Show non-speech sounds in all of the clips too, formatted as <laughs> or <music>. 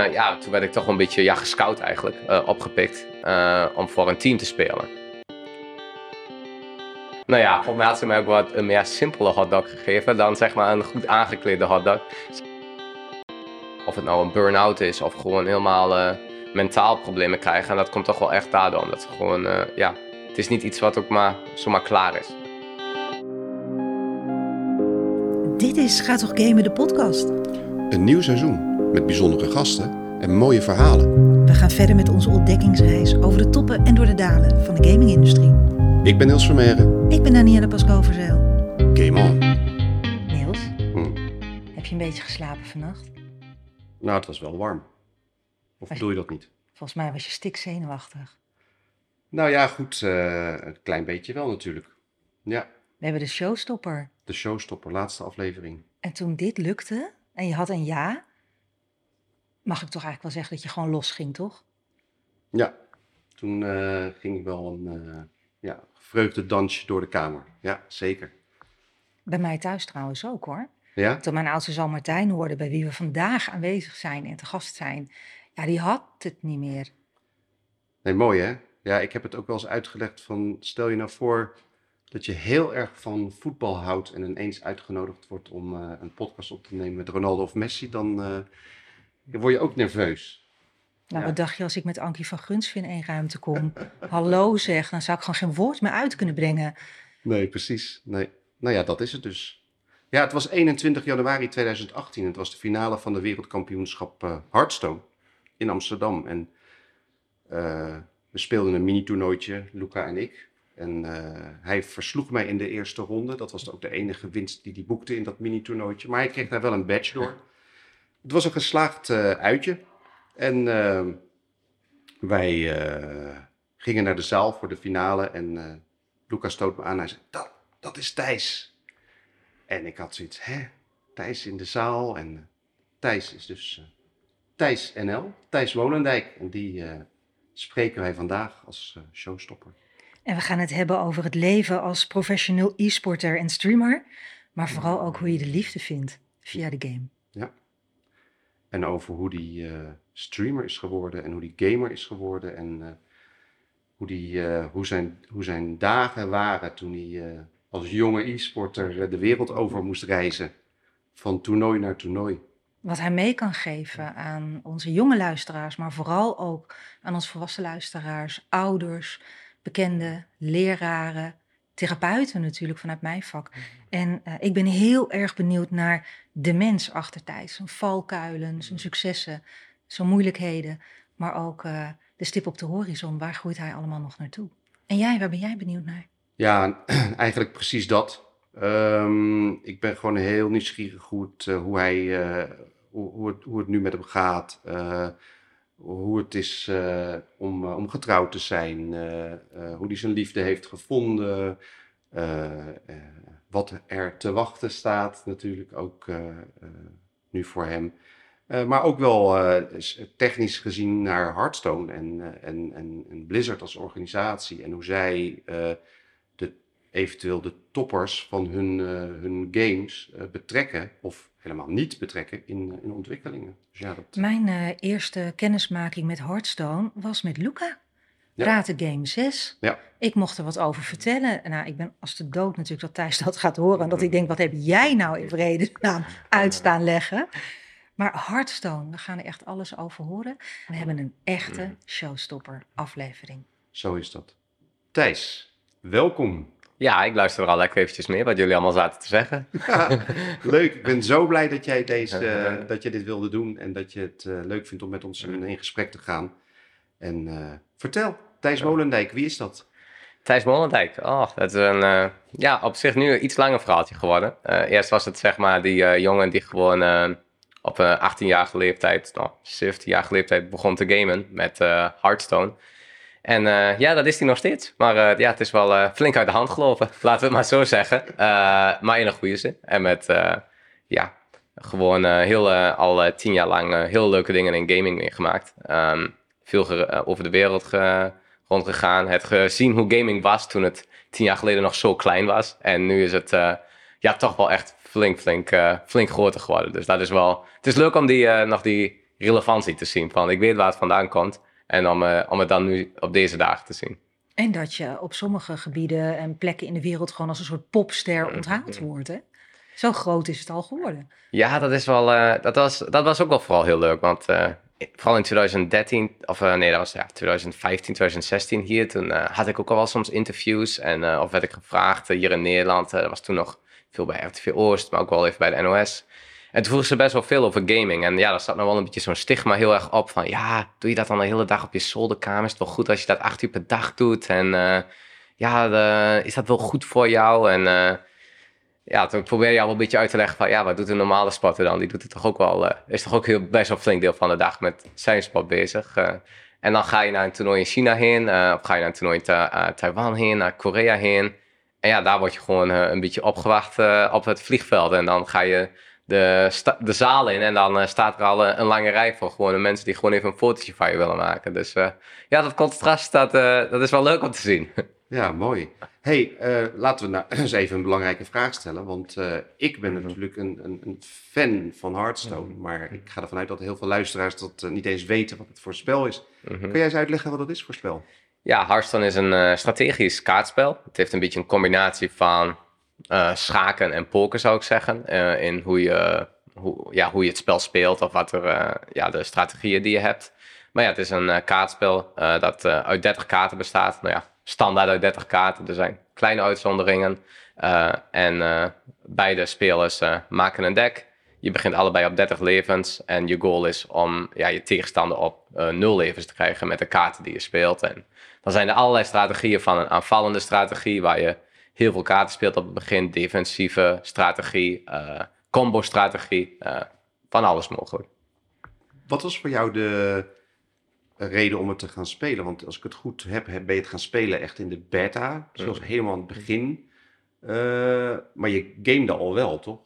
Uh, ja, toen werd ik toch wel een beetje ja, gescout eigenlijk, uh, opgepikt uh, om voor een team te spelen. Nou ja, volgens mij had ze mij ook wat een meer simpele hotdog gegeven dan zeg maar een goed aangeklede hotdog. Of het nou een burn-out is of gewoon helemaal mentaal problemen krijgen. En dat komt toch wel echt daardoor, omdat ze gewoon, ja, het is niet iets wat ook maar zomaar klaar is. Dit is Ga toch gamen de podcast. Een nieuw seizoen met bijzondere gasten en mooie verhalen. We gaan verder met onze ontdekkingsreis over de toppen en door de dalen van de gamingindustrie. Ik ben Niels Vermeeren. Ik ben Danielle Pasco-Verzeil. Game on. Niels, hm. heb je een beetje geslapen vannacht? Nou, het was wel warm. Of bedoel je dat niet? Volgens mij was je stik zenuwachtig. Nou ja, goed. Uh, een klein beetje wel natuurlijk. Ja. We hebben de showstopper. De showstopper, laatste aflevering. En toen dit lukte en je had een ja, mag ik toch eigenlijk wel zeggen dat je gewoon los ging, toch? Ja, toen uh, ging ik wel een uh, ja, vreugdedansje door de kamer. Ja, zeker. Bij mij thuis trouwens ook hoor. Ja? Toen mijn oudste zoon Martijn hoorde, bij wie we vandaag aanwezig zijn en te gast zijn, ja, die had het niet meer. Nee, mooi hè? Ja, ik heb het ook wel eens uitgelegd van, stel je nou voor dat je heel erg van voetbal houdt en ineens uitgenodigd wordt om uh, een podcast op te nemen met Ronaldo of Messi, dan dan word je ook nerveus. Nou, wat dacht je als ik met Ankie van Gunsven in één ruimte kom? <laughs> hallo zeg, dan zou ik gewoon geen woord meer uit kunnen brengen. Nee, precies. Nee. Nou ja, dat is het dus. Ja, het was 21 januari 2018. Het was de finale van de wereldkampioenschap uh, Hearthstone in Amsterdam. En uh, we speelden een mini-toernooitje, Luca en ik. En uh, hij versloeg mij in de eerste ronde. Dat was ook de enige winst die hij boekte in dat mini-toernooitje. Maar hij kreeg daar wel een badge door. <laughs> Het was een geslaagd uh, uitje. En uh, wij uh, gingen naar de zaal voor de finale. En Lucas stoot me aan. Hij zei, dat, dat is Thijs. En ik had zoiets, hè? Thijs in de zaal. En Thijs is dus Thijs NL, Thijs Wolendijk. En die spreken wij vandaag als showstopper. En we gaan het hebben over het leven als professioneel e-sporter en streamer. Maar vooral ook hoe je de liefde vindt via de game. Ja. En over hoe die uh, streamer is geworden en hoe die gamer is geworden. En uh, hoe, die, uh, hoe, zijn, hoe zijn dagen waren toen hij als jonge e-sporter de wereld over moest reizen. Van toernooi naar toernooi. Wat hij mee kan geven aan onze jonge luisteraars, maar vooral ook aan onze volwassen luisteraars, ouders, bekenden, leraren, therapeuten natuurlijk vanuit mijn vak. Mhm. En uh, ik ben heel erg benieuwd naar de mens achter Thijs. Zijn valkuilen, zijn successen, zijn moeilijkheden. Maar ook uh, de stip op de horizon. Waar groeit hij allemaal nog naartoe? En jij, waar ben jij benieuwd naar? Ja, <clears throat> eigenlijk precies dat. Um, ik ben gewoon heel nieuwsgierig hoe het, uh, hoe hij, hoe, hoe, het, hoe het nu met hem gaat hoe het is uh, om, uh, om getrouwd te zijn, uh, hoe hij zijn liefde heeft gevonden, wat er te wachten staat natuurlijk ook nu voor hem. maar ook wel technisch gezien naar Hearthstone en, en, en, en, Blizzard als organisatie en hoe zij de, eventueel de toppers van hun, hun games betrekken of helemaal niet betrekken in, in ontwikkelingen. Dus ja, dat... Mijn uh, eerste kennismaking met Hearthstone was met Luca. Ja. Praten Game 6. Ja. Ik mocht er wat over vertellen. Nou, ik ben als de dood natuurlijk dat Thijs dat gaat horen. En dat ik denk, wat heb jij nou in vredesnaam uitstaan leggen? Maar Hearthstone, we gaan er echt alles over horen. We hebben een echte showstopper aflevering. Zo is dat. Thijs, welkom. Ja, ik luister er al lekker eventjes mee wat jullie allemaal zaten te zeggen. <laughs> leuk, ik ben zo blij dat jij deze, uh, dat je dit wilde doen en dat je het uh, leuk vindt om met ons in, in gesprek te gaan. En uh, vertel, Thijs Molendijk, wie is dat? Thijs Molendijk, oh, dat is een, ja, op zich nu een iets langer verhaaltje geworden. eerst was het zeg maar die jongen die gewoon op een 18-jarige leeftijd, nou, 17-jarige leeftijd begon te gamen met Hearthstone. En uh, ja, dat is hij nog steeds. Maar uh, ja, het is wel uh, flink uit de hand gelopen, <laughs> laten we het maar zo zeggen. maar in een goede zin. En met, ja, gewoon heel, al tien jaar lang heel leuke dingen in gaming meegemaakt. Um, veel over de wereld rondgegaan. Het gezien hoe gaming was toen het tien jaar geleden nog zo klein was. En nu is het ja, toch wel echt flink, flink, flink groter geworden. Dus dat is wel... Het is leuk om die, nog die relevantie te zien. Van ik weet waar het vandaan komt. En om, eh, om het dan nu op deze dagen te zien. En dat je op sommige gebieden en plekken in de wereld gewoon als een soort popster onthaald wordt. Hè? Zo groot is het al geworden. Ja, dat is wel. eh, dat, was, dat was ook wel vooral heel leuk. Want eh, vooral in 2013, of nee, dat was ja, 2015, 2016 hier. Toen had ik ook al wel soms interviews. En of werd ik gevraagd hier in Nederland. dat was toen nog veel bij RTV Oost, maar ook wel even bij de NOS. En toen vroegen ze best wel veel over gaming. En ja, daar zat nog wel een beetje zo'n stigma heel erg op. Van ja, doe je dat dan de hele dag op je zolderkamer? Is het wel goed als je dat acht uur per dag doet? En eh, ja, is dat wel goed voor jou? En eh, ja, toen probeer je al een beetje uit te leggen van ja, wat doet een normale sporter dan? Die doet het toch ook wel, eh, is toch ook heel, best wel flink deel van de dag met zijn sport bezig. en dan ga je naar een toernooi in China heen, of ga je naar een toernooi in Ta- Taiwan heen, naar Korea heen. En ja, daar word je gewoon een beetje opgewacht op het vliegveld. En dan ga je de, de zaal in en dan eh, staat er al een lange rij voor gewone mensen die gewoon even een fotootje van je willen maken. Dus eh, ja, dat contrast, dat, eh, dat is wel leuk om te zien. <laughs> Ja, mooi. hey, laten we nou <clears throat> eens even een belangrijke vraag stellen. Want ik ben Mhm. natuurlijk een, een, een fan van Hearthstone. Maar ik ga ervan uit dat heel veel luisteraars dat niet eens weten wat het voor spel is. Mhm. Kun jij eens uitleggen wat het is voor spel? Ja, Hearthstone is een strategisch kaartspel. Het heeft een beetje een combinatie van eh, schaken en poker, zou ik zeggen. eh, in hoe je, hoe, ja, hoe je het spel speelt of wat er, eh, ja, de strategieën die je hebt. Maar ja, het is een kaartspel dat uit 30 kaarten bestaat. Nou ja, standaard uit 30 kaarten. Er zijn kleine uitzonderingen. En beide spelers maken een deck. Je begint allebei op 30 levens. En je goal is om ja, je tegenstander op eh 0 levens te krijgen met de kaarten die je speelt. En dan zijn er allerlei strategieën van een aanvallende strategie, waar je heel veel kaarten speelt op het begin, defensieve strategie, eh, combo-strategie, eh, van alles mogelijk. Wat was voor jou de reden om het te gaan spelen? Want als ik het goed heb, heb- ben je het gaan spelen echt in de beta, zoals helemaal aan het begin. Eh, maar je gamede al wel, toch?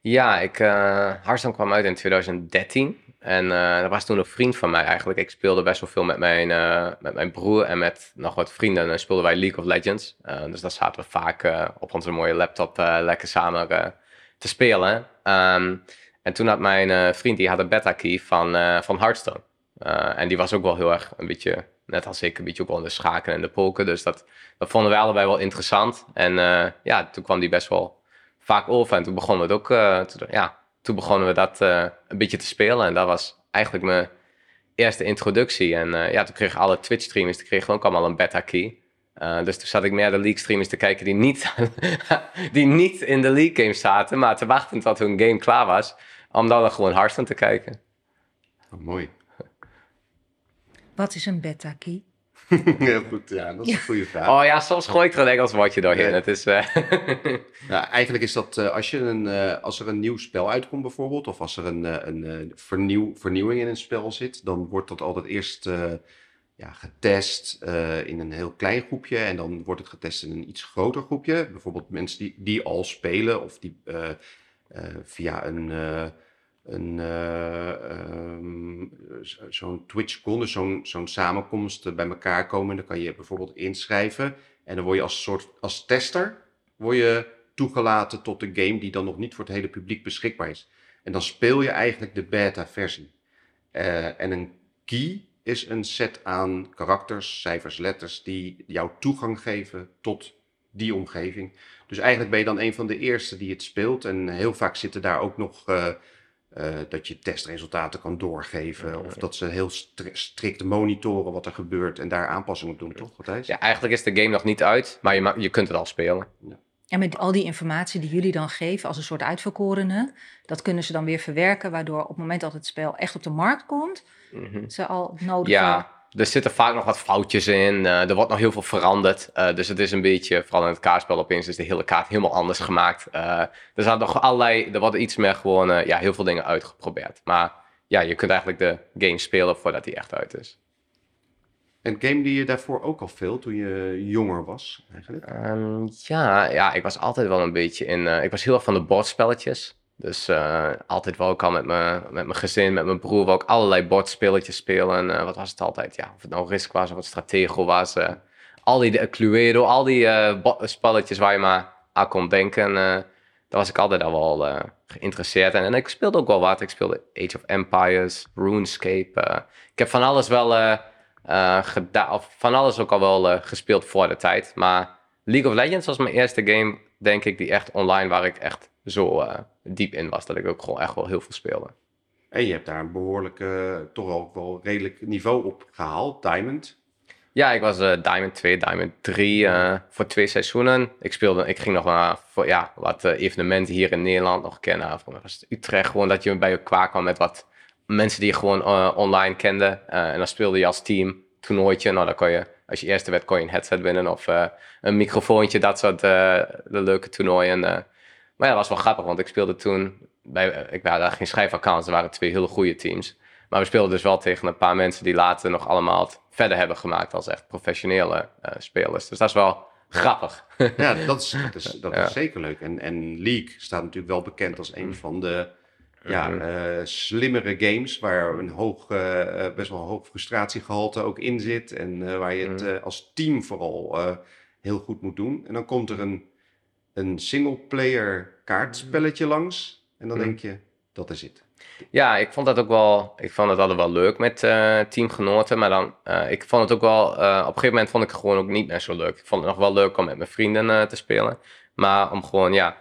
Ja, ik, eh Hearthstone kwam uit in 2013. En eh dat was toen een vriend van mij eigenlijk. Ik speelde best wel veel met mijn, eh, met mijn broer en met nog wat vrienden. En speelden wij League of Legends. Eh, dus daar zaten we vaak op onze mooie laptop lekker samen te spelen. Ehm, en toen had mijn vriend, die had een beta key van, van Hearthstone. En die was ook wel heel erg een beetje, net als ik, een beetje ook wel de schaken en de poker. Dus dat, vonden wij allebei wel interessant. En ja, toen kwam die best wel vaak over. En toen begonnen we het ook, ja, toen begonnen we dat eh, een beetje te spelen. En dat was eigenlijk mijn eerste introductie. En eh, ja, toen kregen alle Twitch streamers, die kregen ook allemaal een beta key. Eh, dus toen zat ik meer de League streamers te kijken die niet, <laughs> die niet in de League games zaten, maar te wachten tot hun game klaar was. Om dan gewoon Hearthstone te kijken. Oh, mooi. Wat is een beta key? <laughs> Heel goed, ja, dat is een goede vraag. Oh ja, soms gooi ik er een Engels woordje doorheen. Het is, eh, Ja, <laughs> eigenlijk is dat eh, als, je een, eh, als er een nieuw spel uitkomt bijvoorbeeld, of als er een, een eh, vernieuw, vernieuwing in een spel zit, dan wordt dat altijd eerst eh, ja, getest eh, in een heel klein groepje en dan wordt het getest in een iets groter groepje. Bijvoorbeeld mensen die, die al spelen of die eh, eh, via een, eh, een ehm, zo- zo'n TwitchCon, dus zo'n zo'n samenkomst eh, bij elkaar komen. Dan kan je bijvoorbeeld inschrijven en dan word je als soort als tester word je toegelaten tot de game die dan nog niet voor het hele publiek beschikbaar is. En dan speel je eigenlijk de beta-versie. Eh, en een key is een set aan karakters, cijfers, letters die jou toegang geven tot die omgeving. Dus eigenlijk ben je dan een van de eerste die het speelt. En heel vaak zitten daar ook nog eh, dat je testresultaten kan doorgeven. Of dat ze heel stri- strikt monitoren wat er gebeurt en daar aanpassingen op doen, toch Matthijs? ja, eigenlijk is de game nog niet uit, maar je, ma- je kunt het al spelen. En met al die informatie die jullie dan geven als een soort uitverkorene, dat kunnen ze dan weer verwerken, waardoor op het moment dat het spel echt op de markt komt, Mhm. ze al nodig Ja, er zitten vaak nog wat foutjes in. eh, er wordt nog heel veel veranderd. eh, dus het is een beetje, vooral in het kaartspel opeens, is de hele kaart helemaal anders gemaakt. Eh, er zijn nog allerlei, er worden iets meer gewoon, ja, heel veel dingen uitgeprobeerd. Maar ja, je kunt eigenlijk de game spelen voordat die echt uit is. En game die je daarvoor ook al veel toen je jonger was, eigenlijk? Ehm, ja, ja, ik was altijd wel een beetje in. ik was heel erg van de bordspelletjes. Dus eh, altijd wou ik al met mijn met mijn gezin, met mijn broer, wou ik allerlei bordspelletjes spelen. Eh, wat was het altijd? Ja, of het nou Risk was of het Stratego was. eh, al die Cluedo, al die spelletjes waar je maar aan kon denken. daar was ik altijd al wel geïnteresseerd. En, en ik speelde ook wel wat. Ik speelde Age of Empires, RuneScape. ik heb van alles wel gedaan, of van alles ook al wel gespeeld voor de tijd. Maar League of Legends was mijn eerste game, denk ik, die echt online, waar ik echt zo eh, diep in was. Dat ik ook gewoon echt wel heel veel speelde. En je hebt daar een behoorlijk, eh, toch ook wel redelijk niveau op gehaald. Diamond. Ja, ik was eh, Diamond 2, Diamond 3 eh, voor twee seizoenen. Ik, speelde, ik ging nog naar voor, ja, wat evenementen hier in Nederland nog kennen. Voor mij was het Utrecht, gewoon dat je bij elkaar kwam met wat mensen die je gewoon online kende. En dan speelde je als team toernooitje. Nou, dan kon je, als je eerste werd, kon je een headset winnen of een microfoontje, dat soort de leuke toernooien. Maar ja, dat was wel grappig, want ik speelde toen, bij, eh, ik waren daar geen schrijfaccounts, er waren twee hele goede teams. Maar we speelden dus wel tegen een paar mensen die later nog allemaal het verder hebben gemaakt als echt professionele eh, spelers. Dus dat is wel grappig. Ja, dat is, dat is, dat Ja. is zeker leuk. En, en League staat natuurlijk wel bekend als een van de ja, Mhm. eh, slimmere games. Waar een hoog, best wel een hoog frustratiegehalte ook in zit. En eh, waar je het eh, als team vooral eh, heel goed moet doen. En dan komt er een, een single-player kaartspelletje langs. En dan Mhm. denk je, dat is het. Ja, ik vond dat ook wel, ik vond het altijd wel leuk met eh, teamgenoten. Maar dan, eh, ik vond het ook wel, eh, op een gegeven moment vond ik het gewoon ook niet meer zo leuk. Ik vond het nog wel leuk om met mijn vrienden te spelen. Maar om gewoon, ja,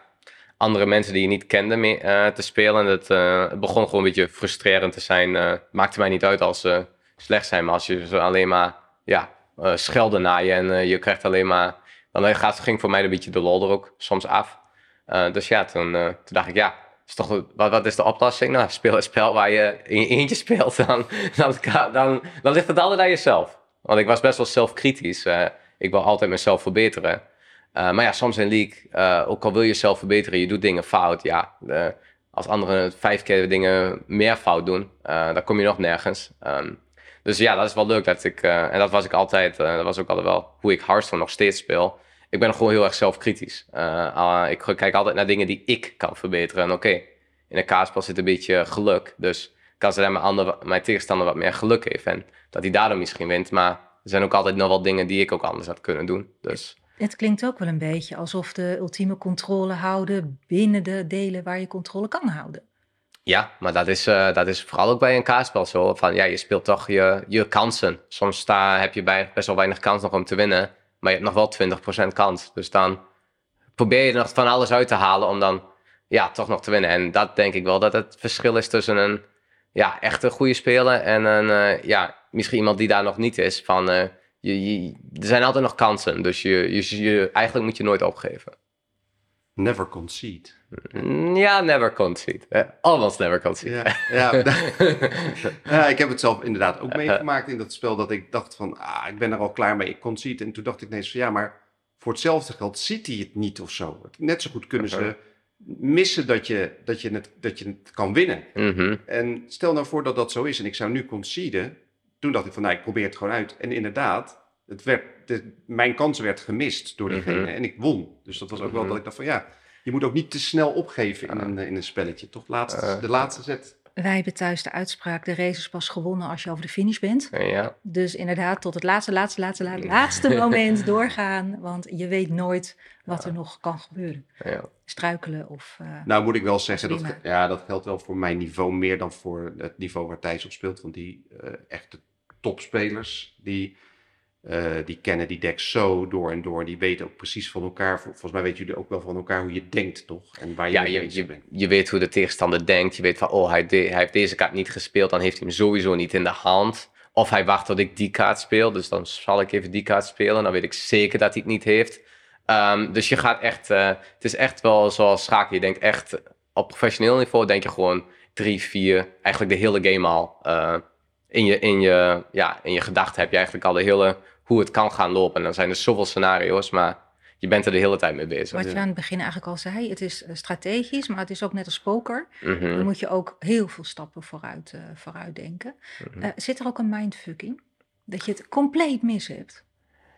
andere mensen die je niet kende mee, te spelen. Dat, eh, het begon gewoon een beetje frustrerend te zijn. Maakte mij niet uit als ze slecht zijn. Maar als je ze alleen maar, ja, schelden naar je en je krijgt alleen maar... Dan gaat, ging voor mij een beetje de lol er ook soms af. Eh, dus ja, toen, eh, toen dacht ik, ja, is toch, wat, wat is de oplossing? Nou, speel een spel waar je in je eentje <laughs> speelt. Dan, dan, ligt het altijd aan jezelf. Want ik was best wel zelfkritisch. eh, ik wil altijd mezelf verbeteren. Eh, maar ja, soms in League, eh, ook al wil je zelf verbeteren, je doet dingen fout. Ja, eh, als anderen vijf keer dingen meer fout doen, eh, dan kom je nog nergens. Ehm, dus ja, dat is wel leuk dat ik, eh, en dat was ik altijd, eh, dat was ook altijd wel hoe ik Hearthstone nog steeds speel. Ik ben gewoon heel erg zelfkritisch. Ah, ik kijk altijd naar dingen die ik kan verbeteren. En oké, in een kaartspel zit een beetje geluk. Dus kan zijn mijn, ander, mijn tegenstander wat meer geluk heeft. En dat hij daardoor misschien wint. Maar er zijn ook altijd nog wel dingen die ik ook anders had kunnen doen. Dus Het klinkt ook wel een beetje alsof de ultieme controle houden binnen de delen waar je controle kan houden. Ja, maar dat is, eh, dat is vooral ook bij een kaartspel zo. Van ja, je speelt toch je, je kansen. Soms sta, heb je bij, best wel weinig kans nog om te winnen. Maar je hebt nog wel 20% kans. Dus dan probeer je er nog van alles uit te halen om dan ja, toch nog te winnen. En dat denk ik wel dat het verschil is tussen een ja, echt een goede speler en een, eh, ja, misschien iemand die daar nog niet is. Van, eh, je, er zijn altijd nog kansen, dus je, je, eigenlijk moet je nooit opgeven. Never concede. Ja, never concede. Eh, almost never concede. Ja, ja. <laughs> <laughs> ja, ik heb het zelf inderdaad ook meegemaakt in dat spel dat ik dacht van, ah, ik ben er al klaar mee, ik concede. En toen dacht ik ineens van, ja, maar voor hetzelfde geld ziet hij het niet of zo. Net zo goed kunnen ze missen dat je, dat je, het, dat je het kan winnen. Mhm. En stel nou voor dat dat zo is en ik zou nu conceden, toen dacht ik van, nou, ik probeer het gewoon uit. En inderdaad, het werd, de, mijn kans werd gemist door diegene Mhm. en ik won. Dus dat was ook wel Mhm. dat ik dacht van, ja, je moet ook niet te snel opgeven in, een, in een spelletje. Toch laatste, Eh. de laatste zet. Wij hebben thuis de uitspraak, de race is pas gewonnen als je over de finish bent. Ja. Dus inderdaad tot het laatste, laatste, laatste, laatste, laatste <laughs> moment doorgaan. Want je weet nooit wat er nog kan gebeuren. Ja. Struikelen of... eh, Nou moet ik wel zeggen, dat, ja, dat geldt wel voor mijn niveau meer dan voor het niveau waar Thijs op speelt. Want die eh, echte topspelers, die, eh, die kennen die decks zo door en door. Die weten ook precies van elkaar, vol- volgens mij weten jullie ook wel van elkaar hoe je denkt toch? En waar je Ja, je, bent. je weet hoe de tegenstander denkt. Je weet van, oh, hij, de- hij heeft deze kaart niet gespeeld. Dan heeft hij hem sowieso niet in de hand. Of hij wacht tot ik die kaart speel. Dus dan zal ik even die kaart spelen. Dan weet ik zeker dat hij het niet heeft. Ehm, dus je gaat echt... eh, het is echt wel zoals schaken. Je denkt echt... Op professioneel niveau denk je gewoon drie, vier... Eigenlijk de hele game al. eh, in je, in je, ja, in je gedachten heb je eigenlijk al de hele... Hoe het kan gaan lopen. En dan zijn er zoveel scenario's. Maar je bent er de hele tijd mee bezig. wat je aan het begin eigenlijk al zei, het is eh, strategisch, maar het is ook net als poker. Mhm. Dan moet je ook heel veel stappen vooruit, eh, vooruit denken. Mhm. Eh, zit er ook een mindfucking? Dat je het compleet mis hebt?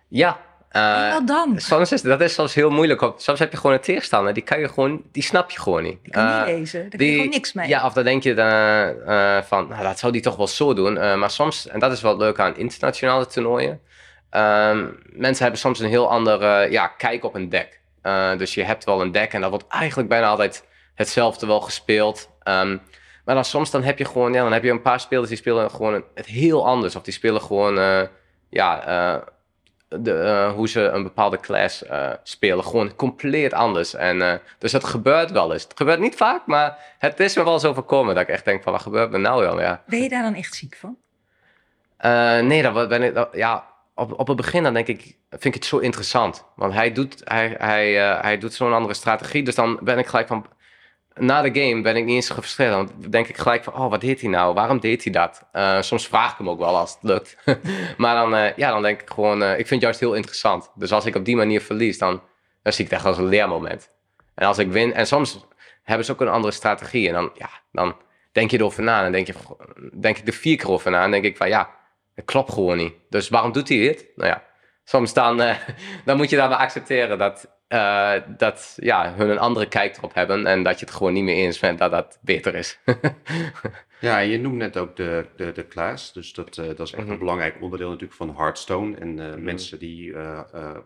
Ja. Eh, en wat dan? Soms is dat is soms heel moeilijk. Soms heb je gewoon een tegenstander, die kan je gewoon, die snap je gewoon niet. Die kan Eh, niet lezen, daar kan je die- gewoon niks mee. Ja, of dan denk je eh, eh, van, nou, dat zou die toch wel zo doen. Eh, maar soms, en dat is wel leuk aan internationale toernooien, ehm, mensen hebben soms een heel andere ja, kijk op een deck. Eh, dus je hebt wel een deck en dat wordt eigenlijk bijna altijd hetzelfde wel gespeeld. Ehm, maar dan soms dan heb je gewoon, ja, dan heb je een paar spelers die spelen gewoon het heel anders. Of die spelen gewoon, eh, ja, eh, de, eh, hoe ze een bepaalde class spelen. Gewoon compleet anders. En, dus het gebeurt wel eens. Het gebeurt niet vaak, maar het is me wel eens overkomen dat ik echt denk van, wat gebeurt er nou dan? Ja. Ben je daar dan echt ziek van? nee, dat ben ik, ja, op, op het begin dan denk ik, vind ik het zo interessant. Want hij doet, hij, hij, hij doet zo'n andere strategie. Dus dan ben ik gelijk van na de game ben ik niet eens gefrustreerd. Dan denk ik gelijk van, oh, wat deed hij nou? Waarom deed hij dat? Uh, soms vraag ik hem ook wel als het lukt. <laughs> maar dan, uh, ja, dan denk ik gewoon, uh, ik vind het juist heel interessant. Dus als ik op die manier verlies, dan, zie ik het echt als een leermoment. En als ik win, en soms hebben ze ook een andere strategie. En dan, ja, dan denk je erover na. Dan denk, je, denk ik er vier keer over na. En denk ik van, ja, het klopt gewoon niet. Dus waarom doet hij dit? Nou ja, soms dan, <laughs> dan moet je dan accepteren dat uh, dat ja, hun een andere kijk erop hebben en dat je het gewoon niet meer eens bent dat dat beter is. <laughs> ja, je noemt net ook de, de, de class, dus dat, uh, dat is echt een mhm. belangrijk onderdeel natuurlijk van Hearthstone. En uh, mm mensen die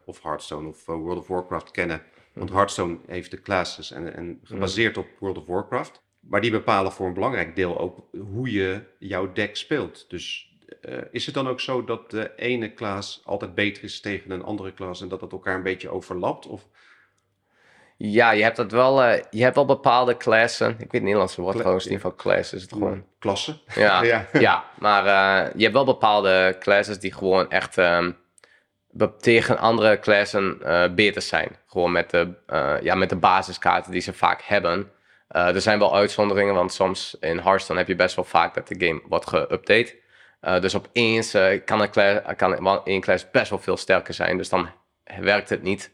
of Hearthstone of World of Warcraft kennen, want mhm. Hearthstone heeft de classes en, en mhm. gebaseerd op World of Warcraft. Maar die bepalen voor een belangrijk deel ook hoe je jouw deck speelt. Dus uh, is het dan ook zo dat de ene klas altijd beter is tegen een andere klas en dat dat elkaar een beetje overlapt? Of ja, je hebt dat wel. Uh, je hebt wel bepaalde klassen. Ik weet het Nederlandse woord trouwens niet van klas. Is het gewoon. Klassen? Ja, <laughs> ja. ja. maar uh, je hebt wel bepaalde klassen die gewoon echt um, tegen andere klassen beter zijn. Gewoon met de, ja, met de basiskaarten die ze vaak hebben. er zijn wel uitzonderingen, want soms in Hearthstone heb je best wel vaak dat de game wordt geüpdate. Dus opeens kan, een class, kan een class best wel veel sterker zijn. Dus dan werkt het niet.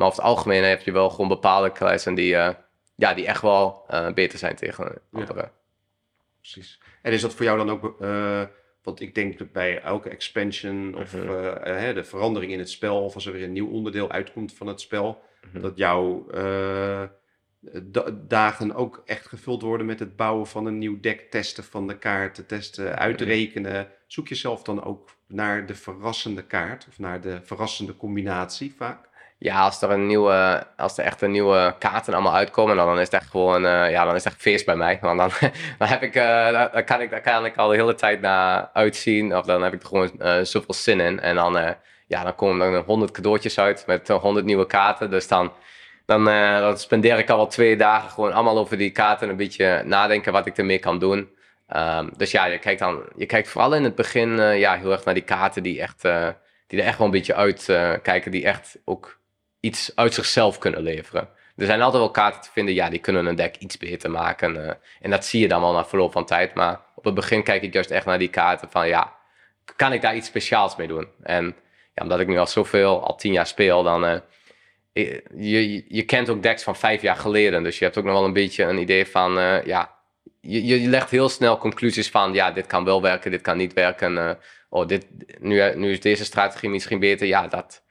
Maar over het algemeen heb je wel gewoon bepaalde klassen die, uh, ja, die echt wel uh, beter zijn tegen andere. Ja. Precies. En is dat voor jou dan ook, uh, want ik denk dat bij elke expansion of -huh. Mhm. de verandering in het spel, of als er weer een nieuw onderdeel uitkomt van het spel, -huh. Mhm. dat jouw dagen ook echt gevuld worden met het bouwen van een nieuw deck, testen van de kaarten, testen, uitrekenen. Zoek je zelf dan ook naar de verrassende kaart of naar de verrassende combinatie vaak? Ja, als er een nieuwe, als er echt een nieuwe kaarten allemaal uitkomen, dan, dan is het echt gewoon, uh, ja, dan is het echt feest bij mij. Want dan, <laughs> dan heb ik, uh, dan kan ik, daar kan ik al de hele tijd naar uitzien. Of dan heb ik er gewoon uh, zoveel zin in. En dan, ja, dan komen er honderd cadeautjes uit met honderd nieuwe kaarten. Dus dan, dan, dan spendeer ik al wel twee dagen gewoon allemaal over die kaarten. Een beetje nadenken wat ik ermee kan doen. Um, dus ja, je kijkt dan, je kijkt vooral in het begin ja, heel erg naar die kaarten die echt, die er echt wel een beetje uitkijken. die echt ook iets uit zichzelf kunnen leveren. Er zijn altijd wel kaarten te vinden, ja, die kunnen een deck iets beter maken. Uh, en dat zie je dan wel na verloop van tijd. Maar op het begin kijk ik juist echt naar die kaarten van, ja, kan ik daar iets speciaals mee doen? En ja, omdat ik nu al zoveel, al tien jaar speel, dan... Je, je kent ook decks van vijf jaar geleden. Dus je hebt ook nog wel een beetje een idee van, uh, ja, je, je legt heel snel conclusies van, ja, dit kan wel werken, dit kan niet werken. oh, dit, nu, nu is deze strategie misschien beter. Ja, dat,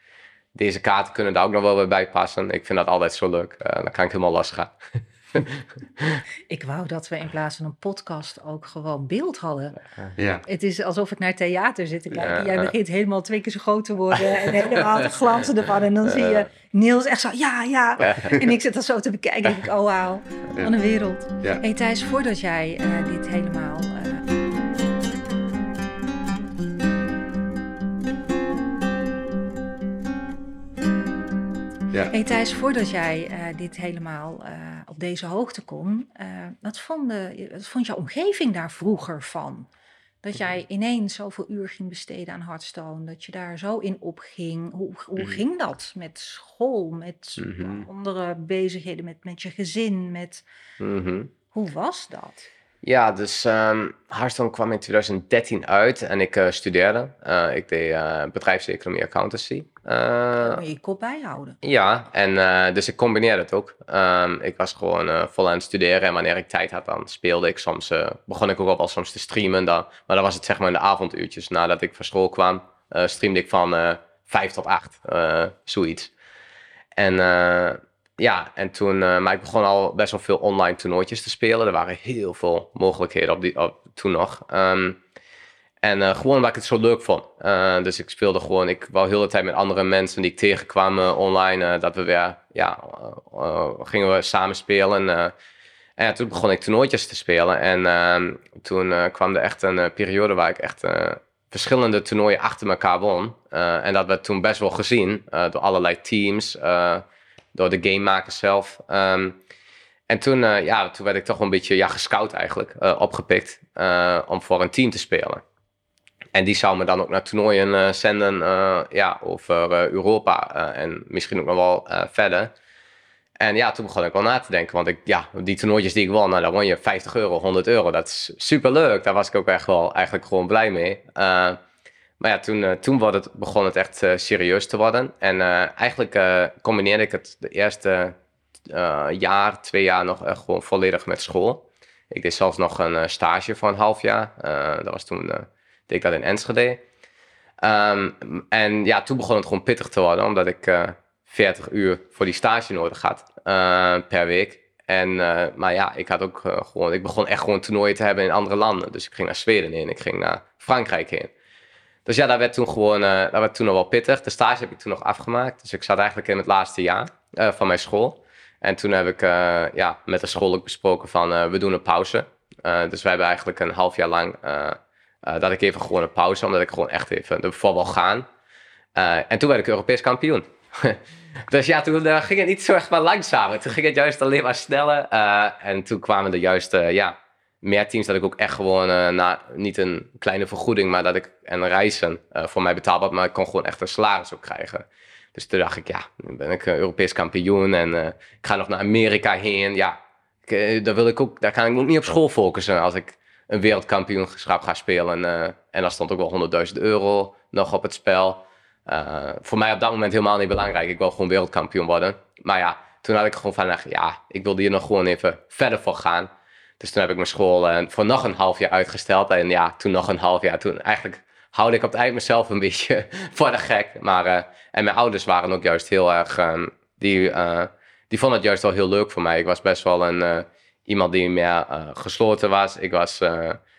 deze kaarten kunnen daar ook nog wel bij passen. Ik vind dat altijd zo leuk. Uh, dan kan ik helemaal los gaan. <laughs> <laughs> ik wou dat we in plaats van een podcast ook gewoon beeld hadden. Ja. Het is alsof ik naar theater zit te kijken. Jij begint helemaal twee keer zo groot te worden <laughs> en helemaal te glanzen ervan. En dan zie je Niels echt zo, ja, ja. En ik zit dat zo te bekijken en denk ik, oh wauw, van een wereld. Hey Thijs, voordat jij uh, dit helemaal Ja. Hey Thijs, voordat jij uh, dit helemaal uh, op deze hoogte kon, uh, wat, vond de, wat vond jouw omgeving daar vroeger van? Dat jij ineens zoveel uur ging besteden aan Hearthstone, dat je daar zo in opging. Hoe, hoe mm. ging dat met school, met mm -hmm. andere bezigheden, met, met je gezin? Met... Mm -hmm. Hoe was dat? Ja, dus um, Hearthstone kwam in 2013 uit en ik uh, studeerde. Uh, ik deed uh, bedrijfseconomie accountancy. Moet je je kop bijhouden. Ja, en dus ik combineerde het ook. Um, ik was gewoon vol aan het studeren en wanneer ik tijd had, dan speelde ik soms. begon ik ook wel soms te streamen, dan, maar dan was het zeg maar in de avonduurtjes. Nadat ik van school kwam, streamde ik van vijf tot acht, zoiets. En ja, en toen, uh, maar ik begon al best wel veel online toernooitjes te spelen. Er waren heel veel mogelijkheden op die, op, toen nog. Um, En uh, gewoon omdat ik het zo leuk vond. Uh, dus ik speelde gewoon, ik wou heel de tijd met andere mensen die ik tegenkwam online, dat we weer, ja, gingen we samen spelen. en ja, toen begon ik toernooitjes te spelen. En ehm, toen kwam er echt een periode waar ik echt verschillende toernooien achter elkaar won. en dat werd toen best wel gezien door allerlei teams, door de gamemakers zelf. Um, en toen, ja, toen werd ik toch een beetje ja, gescout eigenlijk, opgepikt om voor een team te spelen. En die zou me dan ook naar toernooien zenden ja, over Europa en misschien ook nog wel verder. En ja, toen begon ik wel na te denken. Want ik, ja, die toernooitjes die ik won, nou, dan won je 50 euro, 100 euro. Dat is super leuk. Daar was ik ook echt wel eigenlijk gewoon blij mee. Maar ja, toen, toen het, begon het echt serieus te worden. En eigenlijk combineerde ik het de eerste jaar, twee jaar nog echt gewoon volledig met school. Ik deed zelfs nog een stage voor een half jaar. dat was toen deed ik dat in Enschede. Um, en ja, toen begon het gewoon pittig te worden, omdat ik uh, eh, 40 uur voor die stage nodig had uh, per week. En, uh, maar ja, ik had ook gewoon, ik begon echt gewoon toernooien te hebben in andere landen. Dus ik ging naar Zweden heen, ik ging naar Frankrijk heen. Dus ja, daar werd toen gewoon, dat werd toen nog wel pittig. De stage heb ik toen nog afgemaakt. Dus ik zat eigenlijk in het laatste jaar van mijn school. En toen heb ik ja, met de school ook besproken van, we doen een pauze. dus wij hebben eigenlijk een half jaar lang uh, dat ik even gewoon een pauze, omdat ik gewoon echt even ervoor wil gaan. Uh, en toen werd ik Europees kampioen. <laughs> dus ja, toen uh, ging het niet zo echt maar langzamer. Toen ging het juist alleen maar sneller. en toen kwamen er juist ja, meer teams dat ik ook echt gewoon, na, niet een kleine vergoeding, maar dat ik en reizen voor mij betaalbaar, maar ik kon gewoon echt een salaris ook krijgen. Dus toen dacht ik, ja, nu ben ik Europees kampioen en ik ga nog naar Amerika heen. Ja, ik, daar, wil ik ook, daar kan ik ook niet op school focussen als ik een wereldkampioenschap ga spelen. En dan stond ook wel 100.000 euro nog op het spel. Voor mij op dat moment helemaal niet belangrijk. Ik wil gewoon wereldkampioen worden. Maar ja, toen had ik gewoon van, ja, ik wilde hier nog gewoon even verder voor gaan. Dus toen heb ik mijn school uh, voor nog een half jaar uitgesteld. En ja, toen nog een half jaar. Toen eigenlijk houde ik op het eind mezelf een beetje <laughs> voor de gek. Maar, en mijn ouders waren ook juist heel erg, um, die, die vonden het juist wel heel leuk voor mij. Ik was best wel een iemand die meer gesloten was. Ik was,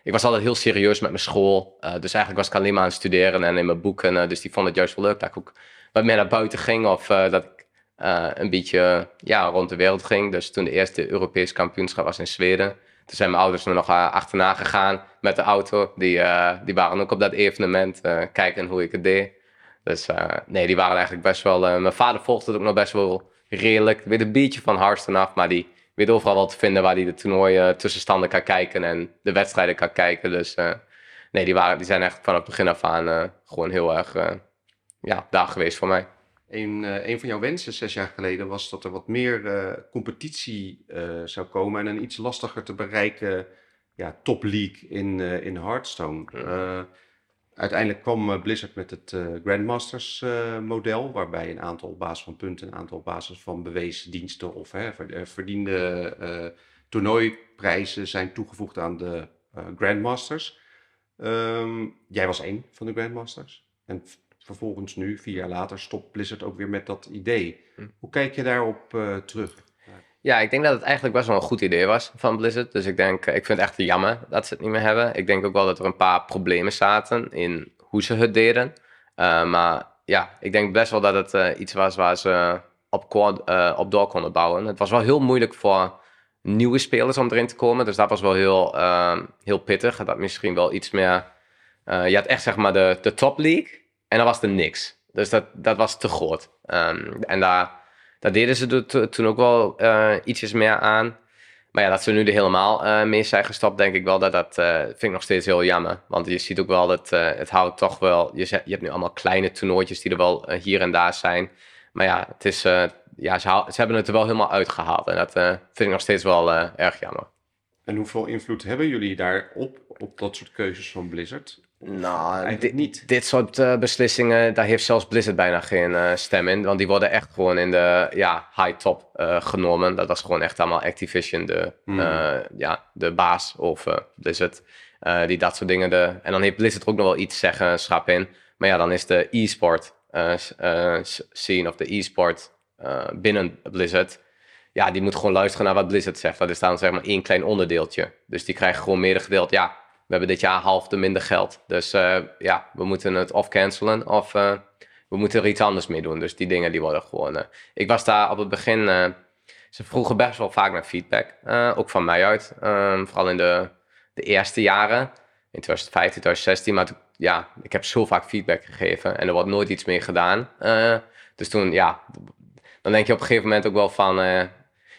ik was altijd heel serieus met mijn school. Dus eigenlijk was ik alleen maar aan het studeren en in mijn boeken. dus die vond het juist wel leuk dat ik ook wat meer naar buiten ging. Of dat ik een beetje ja, rond de wereld ging. Dus toen de eerste Europese kampioenschap was in Zweden. Toen zijn mijn ouders me nog achterna gegaan met de auto. Die, die waren ook op dat evenement kijken hoe ik het deed. Dus nee, die waren eigenlijk best wel... mijn vader volgde het ook nog best wel redelijk. Weet een beetje van Harsten af, maar die weet overal wat te vinden waar hij de toernooien tussenstanden kan kijken en de wedstrijden kan kijken. Dus nee, die, waren, die zijn echt vanaf het begin af aan gewoon heel erg uh, ja, daar geweest voor mij. Een, een van jouw wensen zes jaar geleden was dat er wat meer competitie zou komen en een iets lastiger te bereiken ja, top league in, in Hearthstone. Uiteindelijk kwam eh, Blizzard met het uh, Grandmasters uh, model, waarbij een aantal op basis van punten, een aantal op basis van bewezen diensten of hè, verdiende uh, toernooiprijzen zijn toegevoegd aan de Grandmasters. Um, jij was één van de Grandmasters. En vervolgens nu, vier jaar later, stopt Blizzard ook weer met dat idee. Hm. Hoe kijk je daarop terug? Ja, ik denk dat het eigenlijk best wel een goed idee was van Blizzard. Dus ik denk, eh, ik vind het echt jammer dat ze het niet meer hebben. Ik denk ook wel dat er een paar problemen zaten in hoe ze het deden. Uh, maar ja, ik denk best wel dat het uh, iets was waar ze op, uh, op door konden bouwen. Het was wel heel moeilijk voor nieuwe spelers om erin te komen. Dus dat was wel heel, heel pittig. Dat misschien wel iets meer... je had echt zeg maar de, de top league en dan was er niks. Dus dat, dat was te groot. Um, en daar daar deden ze toen ook wel uh, ietsjes meer aan. Maar ja, dat ze nu er helemaal uh, mee zijn gestapt, denk ik wel dat dat uh, vind ik nog steeds heel jammer. Want je ziet ook wel dat het houdt toch wel. Je, je hebt nu allemaal kleine toernooitjes die er wel hier en daar zijn. Maar ja, het is, ja ze, ze, hebben het er wel helemaal uitgehaald. En dat vind ik nog steeds wel erg jammer. En hoeveel invloed hebben jullie daarop, op dat soort keuzes van Blizzard? Nou, dit, niet. dit soort uh, beslissingen, daar heeft zelfs Blizzard bijna geen uh, stem in. Want die worden echt gewoon in de ja, high top uh, genomen. Dat was gewoon echt allemaal Activision, de, mm. ja, de baas of Blizzard. die dat soort dingen. De, en dan heeft Blizzard ook nog wel iets zeggen, schrap in. Maar ja, dan is de e-sport scene of de e-sport binnen Blizzard. Ja, die moet gewoon luisteren naar wat Blizzard zegt. Dat is dan zeg maar één klein onderdeeltje. Dus die krijgen gewoon meer gedeeld. Ja, we hebben dit jaar half de minder geld. Dus eh, ja, we moeten het of cancelen of eh, we moeten er iets anders mee doen. Dus die dingen die worden gewoon... ik was daar op het begin... eh, ze vroegen best wel vaak naar feedback. ook van mij uit. Ehm, vooral in de, de eerste jaren. In 2015, 2016. Maar ja, ik heb zo vaak feedback gegeven. En er wordt nooit iets mee gedaan. Dus toen, ja... Dan denk je op een gegeven moment ook wel van...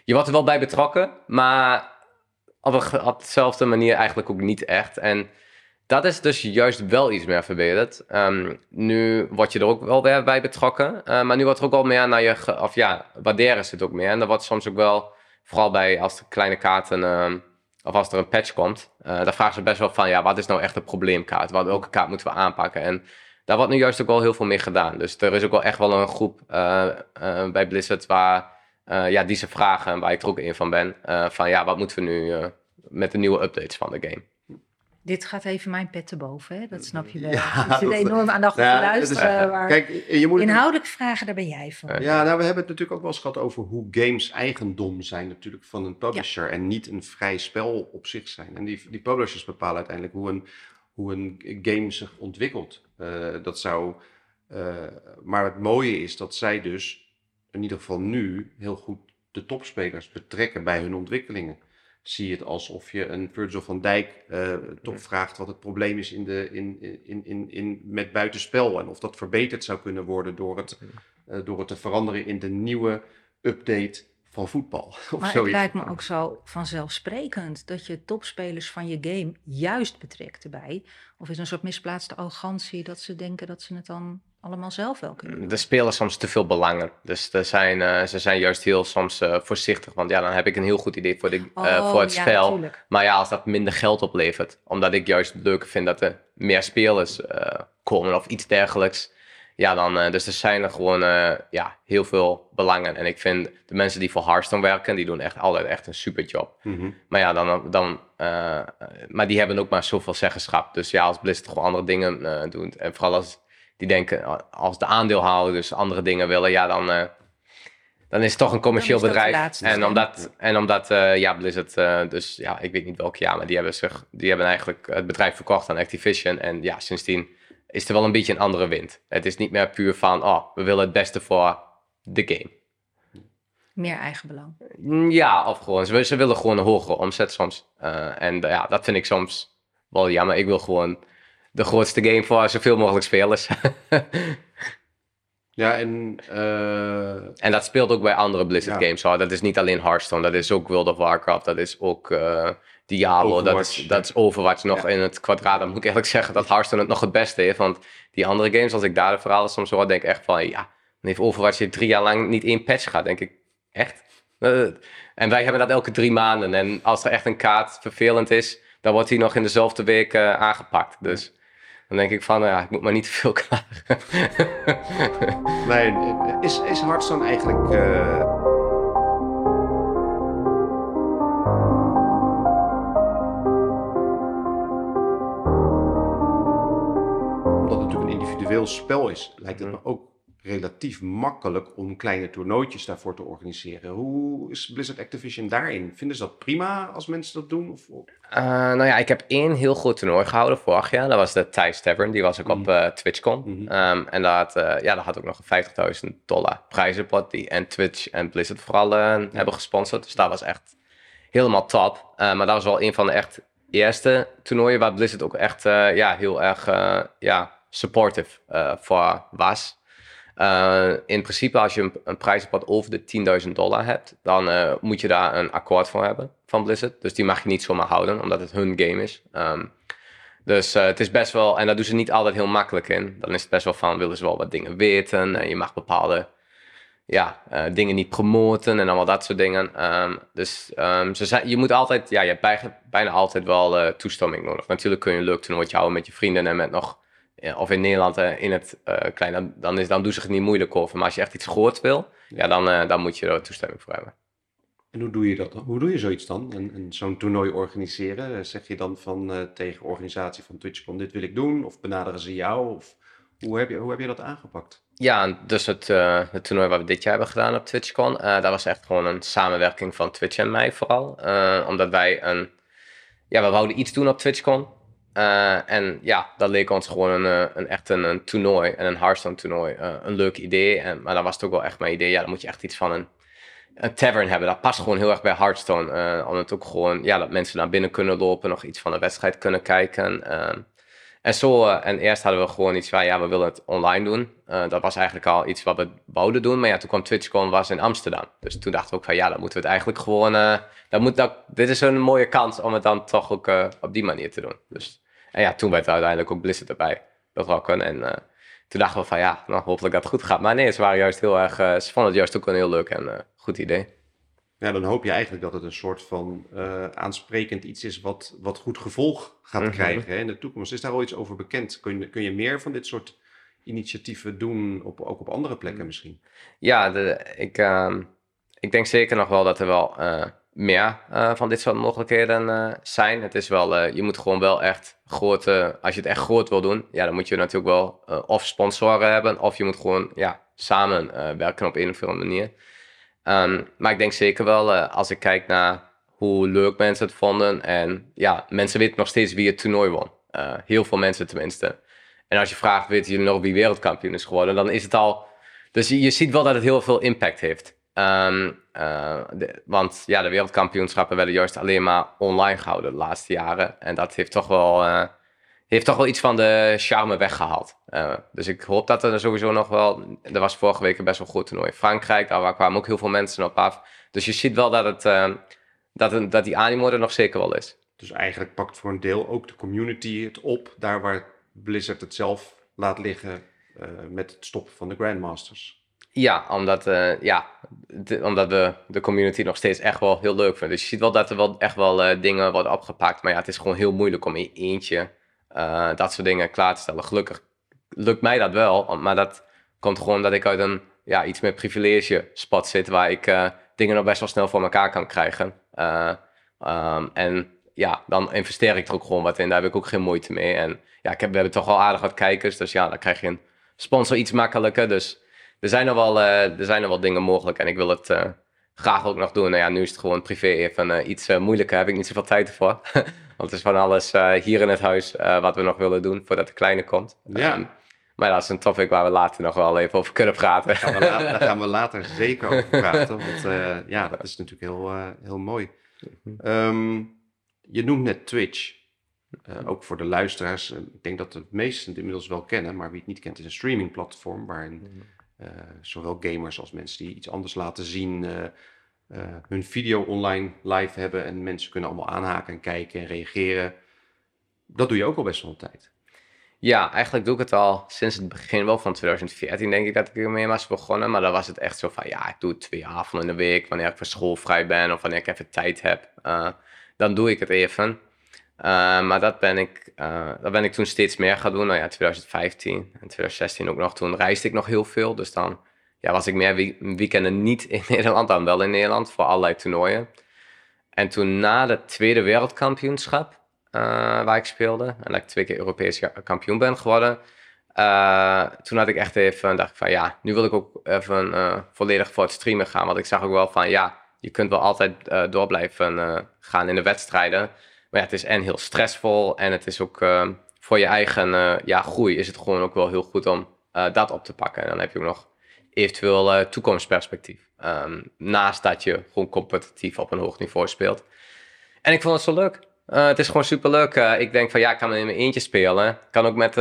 je wordt er wel bij betrokken, maar op, dezelfde manier eigenlijk ook niet echt. En dat is dus juist wel iets meer verbeterd. Ehm, nu word je er ook wel weer bij betrokken, eh, maar nu wordt er ook wel meer naar je, ge- of ja, waarderen het ook meer. En dat wordt soms ook wel, vooral bij als er kleine kaarten, ehm, of als er een patch komt, eh dan vragen ze best wel van, ja, wat is nou echt een probleemkaart? Wat, welke kaart moeten we aanpakken? En daar wordt nu juist ook wel heel veel mee gedaan. Dus er is ook wel echt wel een groep eh, bij Blizzard waar, eh, ja, die ze vragen, en waar ik er ook een van ben, eh, van ja, wat moeten we nu eh, met de nieuwe updates van de game? Dit gaat even mijn pet te boven, hè? dat snap je wel. Ja, ik zit enorm aandachtig Ja, te is- luisteren. maar Kijk, je moet het- inhoudelijk vragen, daar ben jij voor. Ja, nou, we hebben het natuurlijk ook wel eens gehad over hoe games eigendom zijn natuurlijk van een publisher en niet een vrij spel op zich zijn. En die, die publishers bepalen uiteindelijk hoe een, hoe een game zich ontwikkelt. Eh, dat zou, eh, maar het mooie is dat zij dus in ieder geval nu heel goed de topspelers betrekken bij hun ontwikkelingen. Zie je het alsof je een Virgil van Dijk eh, toch vraagt wat het probleem is in de, in, in, in, in, met buitenspel. En of dat verbeterd zou kunnen worden door het, eh, door het te veranderen in de nieuwe update van voetbal. <laughs> Of Maar het lijkt me ook zo vanzelfsprekend dat je topspelers van je game juist betrekt erbij. Of is een soort misplaatste arrogantie dat ze denken dat ze het dan allemaal zelf wel kunnen doen? Er spelen soms te veel belangen. Dus er zijn, eh, ze zijn juist heel soms eh, voorzichtig. Want ja, dan heb ik een heel goed idee voor, de, eh, Oh, voor het ja, spel. natuurlijk. Maar ja, als dat minder geld oplevert, omdat ik juist leuker vind dat er meer spelers eh, komen of iets dergelijks. Ja, dan, eh, dus er zijn er gewoon eh, ja, heel veel belangen. En ik vind de mensen die voor Hearthstone werken, die doen echt altijd echt een super job. Mhm. Maar ja, dan, dan, eh, maar die hebben ook maar zoveel zeggenschap. Dus ja, als Blizzard gewoon andere dingen eh, doet. En vooral als die denken, als de aandeelhouders andere dingen willen, ja, dan, eh, dan is het toch een commercieel bedrijf. En omdat, en omdat eh, ja, Blizzard, eh, dus ja, ik weet niet welk jaar, maar die hebben, zich, die hebben eigenlijk het bedrijf verkocht aan Activision. En ja, sindsdien is er wel een beetje een andere wind. Het is niet meer puur van, oh, we willen het beste voor de game. Meer eigenbelang. Mm, Ja, of gewoon, ze, ze willen gewoon een hogere omzet soms. Eh, en ja, dat vind ik soms wel jammer. Ik wil gewoon de grootste game voor zoveel mogelijk spelers. <laughs> Ja, en eh, en dat speelt ook bij andere Blizzard Ja. games. Hoor. Dat is niet alleen Hearthstone, dat is ook World of Warcraft, dat is ook eh, Diablo, dat is, dat is Overwatch nog Ja. in het kwadraat. Dan moet ik eerlijk zeggen dat Hearthstone het nog het beste heeft. Want die andere games, als ik daar de verhalen soms hoor, denk ik echt van, ja, dan heeft Overwatch hier drie jaar lang niet één patch gehad. denk ik, echt? Eh, en wij hebben dat elke drie maanden. En als er echt een kaart vervelend is, dan wordt die nog in dezelfde week eh, aangepakt. Dus dan denk ik van, ja, ik moet maar niet te veel <laughs> klagen. nee, is, is Hearthstone eigenlijk... eh, individueel spel is, lijkt het me ook relatief makkelijk om kleine toernooitjes daarvoor te organiseren. Hoe is Blizzard Activision daarin? Vinden ze dat prima als mensen dat doen? Of, Eh, nou ja, ik heb één heel groot toernooi gehouden vorig jaar. Dat was de Thijs Tavern. Die was ook op eh, TwitchCon. Mhm. Ehm, en dat, had, eh, ja, dat had ook nog een 50.000 dollar prijzenpot. Die en Twitch en Blizzard vooral hebben gesponsord. Dus dat was echt helemaal top. Maar dat was wel een van de echt eerste toernooien waar Blizzard ook echt ja, heel erg ja, supportive eh, voor was. Eh, in principe, als je een, een over de 10.000 dollar hebt, dan eh, moet je daar een akkoord voor hebben van Blizzard. Dus die mag je niet zomaar houden, omdat het hun game is. Ehm, dus het is best wel, en daar doen ze niet altijd heel makkelijk in. Dan is het best wel van, willen ze wel wat dingen weten. En je mag bepaalde ja, dingen niet promoten en allemaal dat soort dingen. Ehm, dus ehm, ze je moet altijd, ja, je hebt bij- bijna altijd wel toestemming nodig. Natuurlijk kun je een leuk toernooitje houden met je vrienden en met nog, of in Nederland eh, in het uh, klein, dan, dan, is, dan doen ze het niet moeilijk over. Maar als je echt iets groot wil, ja, dan, eh, dan moet je er toestemming voor hebben. En hoe doe je dat dan? Hoe doe je zoiets dan? Een, een, Zo'n toernooi organiseren? Eh, Zeg je dan van eh, tegen organisatie van TwitchCon, dit wil ik doen? Of benaderen ze jou? Of hoe heb je, hoe heb je dat aangepakt? Ja, dus het, uh, het toernooi wat we dit jaar hebben gedaan op TwitchCon, uh, dat was echt gewoon een samenwerking van Twitch en mij vooral. Uh, omdat wij een, ja, we wouden iets doen op TwitchCon. Eh, en ja, dat leek ons gewoon een, een echt een, toernooi en een Hearthstone toernooi. een leuk idee. En, maar dat was ook wel echt mijn idee. Ja, dan moet je echt iets van een, een tavern hebben. Dat past gewoon heel erg bij Hearthstone. om het ook gewoon, ja, dat mensen naar binnen kunnen lopen, nog iets van de wedstrijd kunnen kijken. Ehm, en zo, uh, en eerst hadden we gewoon iets van, ja, we willen het online doen. Uh, dat was eigenlijk al iets wat we wouden doen. Maar ja, toen kwam TwitchCon, was in Amsterdam. Dus toen dachten we ook van, ja, dan moeten we het eigenlijk gewoon... Uh, dat moet, dat, dit is een mooie kans om het dan toch ook op die manier te doen. Dus, en ja, toen werd uiteindelijk ook Blizzard erbij betrokken. En toen dachten we van, ja, nou, hopelijk dat het goed gaat. Maar nee, ze waren juist heel erg... ze vonden het juist ook een heel leuk en goed idee. Ja, dan hoop je eigenlijk dat het een soort van aansprekend iets is wat, wat goed gevolg gaat mhm. krijgen hè, in de toekomst. Is daar al iets over bekend? Kun je, kun je meer van dit soort initiatieven doen, op, ook op andere plekken misschien? Ja, de, ik, uh, ik denk zeker nog wel dat er wel meer uh, van dit soort mogelijkheden zijn. Het is wel, je moet gewoon wel echt groot, als je het echt groot wil doen, ja, dan moet je natuurlijk wel of sponsoren hebben, of je moet gewoon ja, samen werken op een of andere manier. Um, maar ik denk zeker wel, uh, als ik kijk naar hoe leuk mensen het vonden. En ja, mensen weten nog steeds wie het toernooi won. Uh, heel veel mensen tenminste. En als je vraagt, weten jullie nog wie wereldkampioen is geworden? Dan is het al... Dus je ziet wel dat het heel veel impact heeft. Uh, de, want ja, de wereldkampioenschappen werden juist alleen maar online gehouden de laatste jaren. En dat heeft toch wel heeft toch wel iets van de charme weggehaald. Uh, dus ik hoop dat er sowieso nog wel. Er was vorige week een best wel goed toernooi. Frankrijk, daar kwamen ook heel veel mensen op af. Dus je ziet wel dat, het, dat, dat die animo er nog zeker wel is. Dus eigenlijk pakt voor een deel ook de community het op, daar waar Blizzard het zelf laat liggen met het stoppen van de Grandmasters. Ja, omdat, ja de, omdat we de community nog steeds echt wel heel leuk vinden. Dus je ziet wel dat er wel echt wel dingen worden opgepakt. Maar ja, het is gewoon heel moeilijk om in eentje uh, dat soort dingen klaar te stellen. Gelukkig lukt mij dat wel, maar dat komt gewoon dat ik uit een ja, iets meer privilege spot zit, waar ik dingen nog best wel snel voor elkaar kan krijgen. Um, en ja, dan investeer ik er ook gewoon wat in. Daar heb ik ook geen moeite mee. En ja, ik heb, we hebben toch wel aardig wat kijkers, dus ja, dan krijg je een sponsor iets makkelijker. Dus er zijn nog wel, er zijn wel dingen mogelijk en ik wil het graag ook nog doen. Nou ja, nu is het gewoon privé even iets moeilijker, heb ik niet zoveel tijd ervoor. <laughs> Want het is van alles uh, hier in het huis uh, wat we nog willen doen voordat de kleine komt. Ja. Um, maar dat is een topic waar we later nog wel even over kunnen praten. Daar gaan we, later, <laughs> gaan we later zeker over praten. Want uh, ja, <laughs> dat is natuurlijk heel, heel mooi. Um, je noemt net Twitch. ook voor de luisteraars. ik denk dat de meesten het inmiddels wel kennen. Maar wie het niet kent is een streamingplatform. Waarin zowel gamers als mensen die iets anders laten zien uh, hun video online live hebben en mensen kunnen allemaal aanhaken en kijken en reageren. Dat doe je ook al best wel een tijd. Ja, eigenlijk doe ik het al sinds het begin wel van 2014 denk ik dat ik ermee was begonnen. Maar dan was het echt zo van ja, ik doe het twee avonden in de week wanneer ik van school vrij ben of wanneer ik even tijd heb. Dan doe ik het even. Uh, maar dat ben, ik, uh, dat ben ik toen steeds meer gaan doen. Nou ja, 2015 en 2016 ook nog. Toen reisde ik nog heel veel. Dus dan ja, was ik meer weekenden niet in <laughs> Nederland dan wel in Nederland voor allerlei toernooien. En toen na de tweede wereldkampioenschap uh, waar ik speelde, en dat ik twee keer Europees kampioen ben geworden, toen had ik echt even, dacht ik van ja, nu wil ik ook even volledig voor het streamen gaan. Want ik zag ook wel van ja, je kunt wel altijd door blijven gaan in de wedstrijden. Maar ja, het is en heel stressvol en het is ook voor je eigen ja, groei is het gewoon ook wel heel goed om dat op te pakken. En dan heb je ook nog eventueel uh, toekomstperspectief. Um, naast dat je gewoon competitief op een hoog niveau speelt. En ik vond het zo leuk. Het is gewoon super leuk. Ik denk van ja, ik kan in mijn eentje spelen. Kan ook met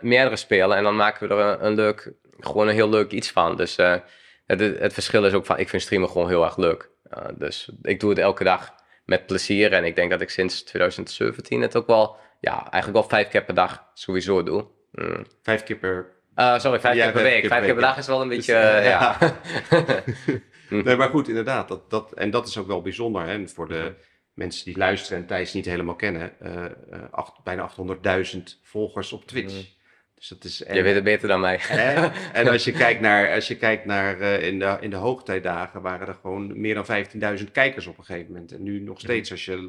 meerdere spelen. En dan maken we er een, een, leuk, gewoon een heel leuk iets van. Dus het, het, verschil is ook van, ik vind streamen gewoon heel erg leuk. dus ik doe het elke dag met plezier. En ik denk dat ik sinds 2017 het ook wel, ja, eigenlijk wel vijf keer per dag sowieso doe. Mm. Vijf keer per uh, sorry, vijf keer per week. Vijf keer per dag is wel een dus, beetje, uh, ja. <laughs> nee, maar goed, inderdaad. Dat, dat, en dat is ook wel bijzonder hè, voor de mensen die luisteren en Thijs niet helemaal kennen. Uh, acht, bijna 800.000 volgers op Twitch. Dus dat is, en, Je weet het beter dan mij. En, <laughs> en als je kijkt naar, als je kijkt naar in, de, in de hoogtijdagen waren er gewoon meer dan 15.000 kijkers op een gegeven moment. En nu nog steeds, als je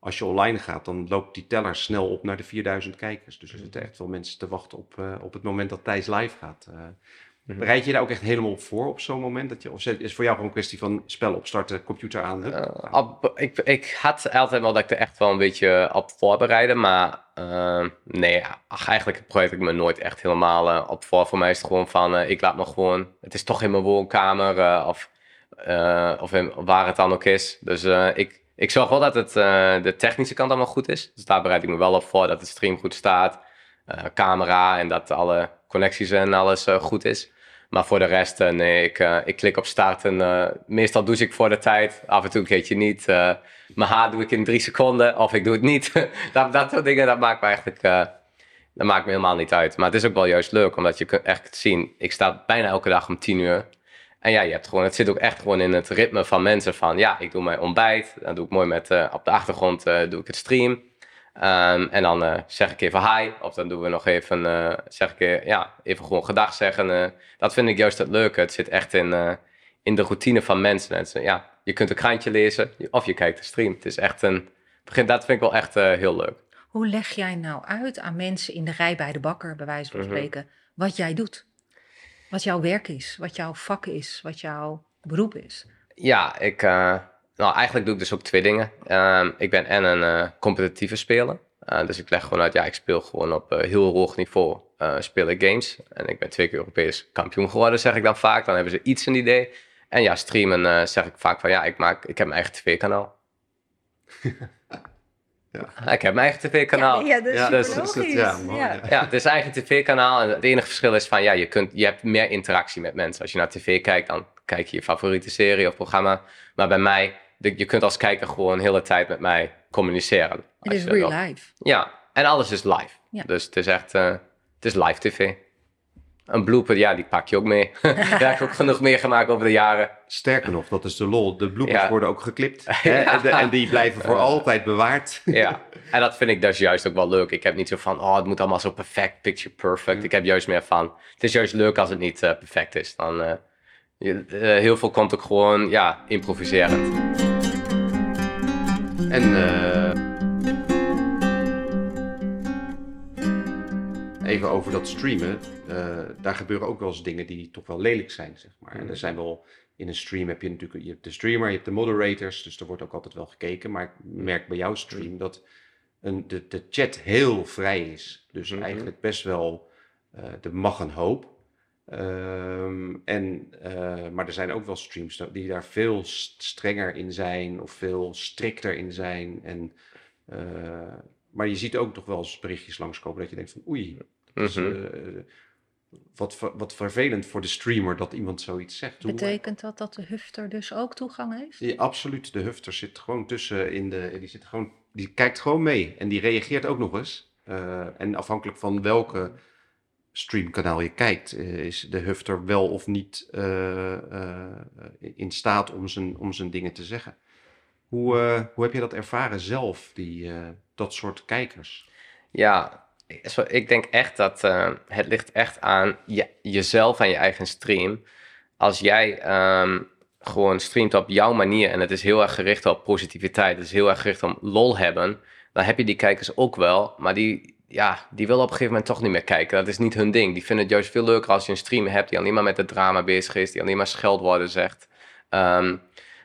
als je online gaat, dan loopt die teller snel op naar de 4000 kijkers. Dus er zitten echt wel mensen te wachten op, uh, op het moment dat Thijs live gaat. Uh, Mhm. Bereid je daar ook echt helemaal op voor op zo'n moment? Dat je, of is het voor jou gewoon een kwestie van spel opstarten, computer aan? Eh, ik, ik had altijd wel dat ik er echt wel een beetje op voorbereidde, maar eh, nee, ach, eigenlijk bereid ik me nooit echt helemaal eh, op voor. Voor mij is het gewoon van, ik laat me gewoon, het is toch in mijn woonkamer of, of in- waar het dan ook is. Dus ik, ik zorg wel dat het, de technische kant allemaal goed is. Dus daar bereid ik me wel op voor, dat de stream goed staat, camera en dat alle connecties en alles eh, goed is. Maar voor de rest, eh, nee, ik, eh, ik klik op start en meestal douche ik voor de tijd. Af en toe een keertje niet. Eh, mijn haar doe ik in drie seconden of ik doe het niet. <laughs> dat, dat soort dingen, dat maakt me eigenlijk dat maakt me helemaal niet uit. Maar het is ook wel juist leuk, omdat je kunt echt zien. Ik sta bijna elke dag om tien uur. En ja, je hebt gewoon, het zit ook echt gewoon in het ritme van mensen van... Ja, ik doe mijn ontbijt. Dan doe ik mooi met, op de achtergrond doe ik het stream. Ehm, en dan eh, zeg ik even hi. Of dan doen we nog even, eh, zeg ik eh, ja, even gewoon gedag zeggen. dat vind ik juist het leuke. Het zit echt in, in de routine van mensen. En ze- ja, je kunt een krantje lezen of je kijkt de stream. Het is echt een... begin- Dat vind ik wel echt heel leuk. Hoe leg jij nou uit aan mensen in de rij bij de bakker, bij wijze van Mhm. spreken, wat jij doet? Wat jouw werk is, wat jouw vak is, wat jouw beroep is? Ja, ik, nou, eigenlijk doe ik dus ook twee dingen. Ehm, ik ben en een eh, competitieve speler. Eh, dus ik leg gewoon uit, ja, ik speel gewoon op eh, heel hoog niveau. eh speel ik games. En ik ben twee keer Europees kampioen geworden, zeg ik dan vaak. Dan hebben ze iets een idee. En ja, streamen eh, zeg ik vaak van, ja, ik, maak, ik heb mijn eigen tv-kanaal. <laughs> Ja. Ik heb mijn eigen tv-kanaal. Ja, dat is Ja, dus- dus ja, mooi, Ja. ja. Het is eigen tv-kanaal. En het enige verschil is van, ja, je, kunt, je hebt meer interactie met mensen. Als je naar tv kijkt, dan kijk je je favoriete serie of programma. Maar bij mij, je kunt als kijker gewoon de hele tijd met mij communiceren. Het Als is real life. Ja, en alles is live. Ja. Dus het is echt, eh, het is live tv. Een blooper, ja, die pak je ook mee. Daar <laughs> heb ik ook genoeg meegemaakt over de jaren. Sterker nog, dat is de lol. De bloepers Ja. worden ook geklipt. <laughs> Hè? Ja. En, de- en die blijven voor altijd bewaard. Ja, en dat vind ik dus juist ook wel leuk. Ik heb niet zo van, oh, het moet allemaal zo perfect, picture perfect. Ik heb juist meer van, het is juist leuk als het niet eh, perfect is. Dan, eh, je, eh, heel veel komt ook gewoon, ja, improviserend. En eh, even over dat streamen. eh, daar gebeuren ook wel eens dingen die toch wel lelijk zijn, zeg maar. En er zijn wel in een stream heb je natuurlijk je hebt de streamer, je hebt de moderators, dus er wordt ook altijd wel gekeken. Maar ik merk bij jouw stream dat een, de, de chat heel vrij is. Dus Mhm. eigenlijk best wel, eh er mag een hoop. Ehm, en, eh, maar er zijn ook wel streams die daar veel st- strenger in zijn of veel strikter in zijn. En, eh, maar je ziet ook toch wel eens berichtjes langskomen dat je denkt van oei, dat is, Mhm. eh, wat, wat vervelend voor de streamer dat iemand zoiets zegt. Betekent dat dat de hufter dus ook toegang heeft? Ja, absoluut, de hufter zit gewoon tussen in de, die zit gewoon, die kijkt gewoon mee en die reageert ook nog eens. Eh, en afhankelijk van welke streamkanaal je kijkt, eh, is de hufter wel of niet eh, eh, in staat om zijn, om zijn dingen te zeggen. Hoe, hoe heb je dat ervaren zelf, die, dat soort kijkers? Ja, ik denk echt dat het ligt echt aan je, jezelf en je eigen stream. Als jij ehm, gewoon streamt op jouw manier en het is heel erg gericht op positiviteit, het is heel erg gericht om lol hebben, dan heb je die kijkers ook wel, maar die, ja, die willen op een gegeven moment toch niet meer kijken. Dat is niet hun ding. Die vinden het juist veel leuker als je een stream hebt die alleen maar met het drama bezig is, die alleen maar scheldwoorden zegt. Ehm,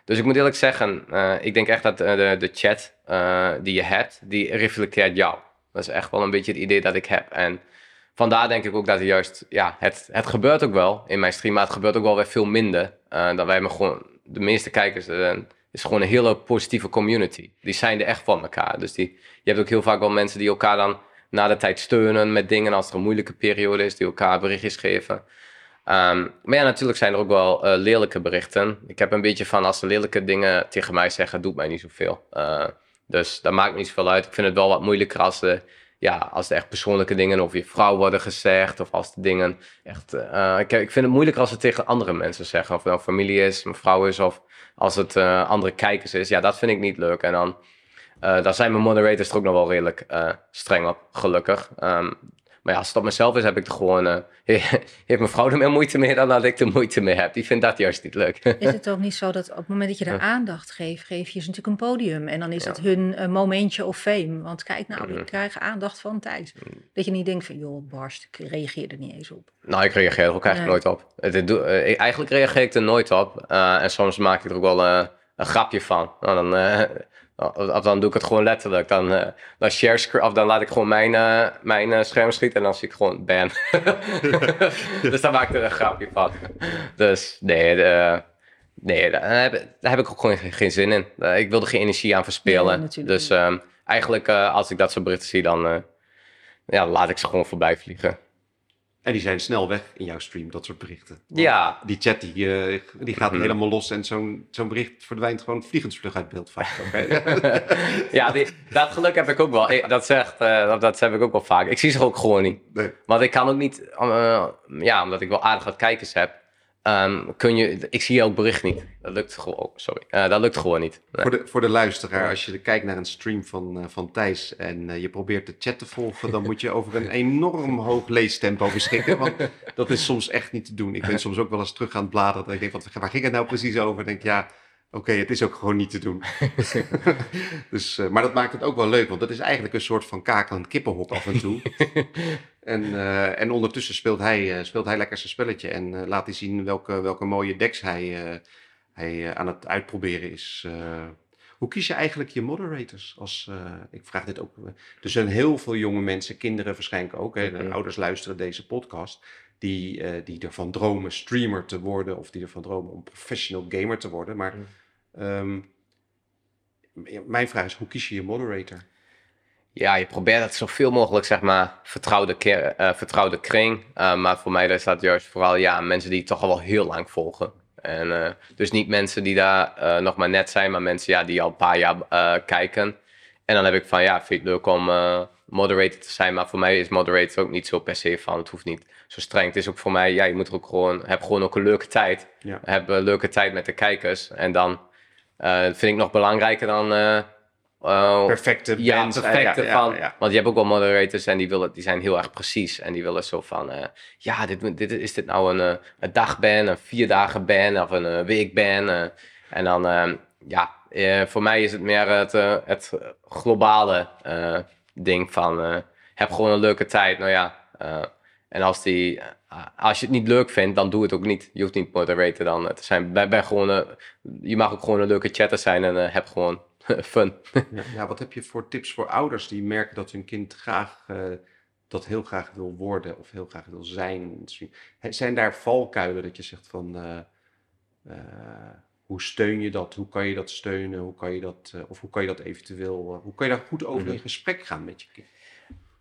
dus ik moet eerlijk zeggen, eh, ik denk echt dat eh, de, de chat eh, die je hebt, die reflecteert jou. Dat is echt wel een beetje het idee dat ik heb. En vandaar denk ik ook dat er juist, ja, het, het gebeurt ook wel in mijn stream, maar het gebeurt ook wel weer veel minder. Dat wij hebben gewoon, de meeste kijkers, is gewoon een hele positieve community. Die zijn er echt van elkaar. Dus die, je hebt ook heel vaak wel mensen die elkaar dan na de tijd steunen met dingen als er een moeilijke periode is, die elkaar berichtjes geven. Ehm, maar ja, natuurlijk zijn er ook wel eh, lelijke berichten. Ik heb een beetje van als ze lelijke dingen tegen mij zeggen, doet mij niet zoveel. Eh, dus dat maakt niet zoveel uit. Ik vind het wel wat moeilijker als de, ja, als echt persoonlijke dingen over je vrouw worden gezegd. Of als de dingen echt. eh, ik, ik vind het moeilijker als ze tegen andere mensen zeggen. Of het nou familie is, mijn vrouw is, of als het andere kijkers is. Ja, dat vind ik niet leuk. En dan. Eh, daar zijn mijn moderators er ook nog wel redelijk eh, streng op, gelukkig. Ehm, Maar ja, als het op mezelf is, heb ik er gewoon... eh, <laughs> heeft mijn vrouw er meer moeite mee dan dat ik er moeite mee heb. Die vindt dat juist niet leuk. <laughs> Is het ook niet zo dat op het moment dat je er aandacht geeft, geef je ze natuurlijk een podium. En dan is dat hun momentje of fame. Want kijk nou, die krijgen aandacht van Thijs. Dat je niet denkt van, joh, barst, ik reageer er niet eens op. Nou, ik reageer er ook eigenlijk nooit op. Het, het eigenlijk reageer ik er nooit op. En soms maak ik er ook wel een grapje van. Nou, dan, of, dan doe ik het gewoon letterlijk. Dan, eh, dan, share screen, of dan laat ik gewoon mijn, eh, mijn eh, scherm schieten en dan zie ik gewoon ban. <laughs> dus dan maak ik er een grapje van. Dus nee, eh, nee daar, heb, daar heb ik ook gewoon geen, geen zin in. Ik wil er geen energie aan verspillen. Dus ehm, eigenlijk eh, als ik dat soort berichten zie, dan eh, ja, laat ik ze gewoon voorbij vliegen. En die zijn snel weg in jouw stream, dat soort berichten. Want Ja, Die chat die, eh, die gaat Mhm. helemaal los en zo'n zo'n bericht verdwijnt gewoon vliegensvlug uit beeld vaak. <laughs> ja, die, dat geluk heb ik ook wel. Ik- Dat, zegt, eh, dat, dat heb ik ook wel vaak. Ik zie ze ook gewoon niet. Nee. Want ik kan ook niet, eh, ja, omdat ik wel aardig wat kijkers heb, ehm, kun je, ik zie ook bericht niet. Dat lukt gewoon, oh, sorry, Eh, dat lukt gewoon niet. Nee. Voor, de, voor de luisteraar, als je kijkt naar een stream van, eh, van Thijs en eh, je probeert de chat te volgen, dan moet je over een enorm hoog leestempo beschikken. Want dat is soms echt niet te doen. Ik ben soms ook wel eens terug aan het bladeren. Ik denk, wat, waar ging het nou precies over? Ik denk, ja, oké, het is ook gewoon niet te doen. <laughs> dus, maar dat maakt het ook wel leuk, want dat is eigenlijk een soort van kakelend kippenhok af en toe. <laughs> en, eh, en ondertussen speelt hij, eh, speelt hij lekker zijn spelletje en eh, laat hij zien welke, welke mooie decks hij, hij aan het uitproberen is. hoe kies je eigenlijk je moderators? Als, ik vraag dit ook. er zijn heel veel jonge mensen, kinderen waarschijnlijk ook. Hè, de Mhm. ouders luisteren deze podcast. Die, die ervan dromen streamer te worden. Of die ervan dromen om professional gamer te worden. Maar Mhm. ehm, mijn vraag is, hoe kies je je moderator? Ja, je probeert het zoveel mogelijk, zeg maar, vertrouwde, eh, vertrouwde kring. Eh, maar voor mij is dat juist vooral, ja, mensen die het toch al wel heel lang volgen. En eh, dus niet mensen die daar nog maar net zijn, maar mensen ja, die al een paar jaar kijken. En dan heb ik van, ja, vind je het leuk om moderator te zijn? Maar voor mij is moderator ook niet zo per se van, het hoeft niet zo streng. Het is ook voor mij, ja, je moet er ook gewoon, heb gewoon ook een leuke tijd. Ja. Heb een leuke tijd met de kijkers. En dan vind ik nog belangrijker dan... Perfecte ja, band, perfecte ja, ja, van. ja. Want je hebt ook wel moderators en die, willen, die zijn heel erg precies. En die willen zo van, eh, ja, dit, dit, is dit nou een, eh, een dagban, een vier dagen ban of een weekban? eh. en dan, eh, ja, voor mij is het meer het, het globale ding van, heb gewoon een leuke tijd. Nou ja, en als, die, als je het niet leuk vindt, dan doe het ook niet. Je hoeft niet moderator dan te zijn. Ben, ben gewoon, je mag ook gewoon een leuke chatter zijn en heb gewoon <laughs> fun. Ja, wat heb je voor tips voor ouders die merken dat hun kind graag eh, dat heel graag wil worden of heel graag wil zijn? Zijn daar valkuilen dat je zegt van eh, eh, hoe steun je dat? Hoe kan je dat steunen? Hoe kan je dat, of hoe kan je dat eventueel, hoe kan je daar goed over Mhm. in gesprek gaan met je kind?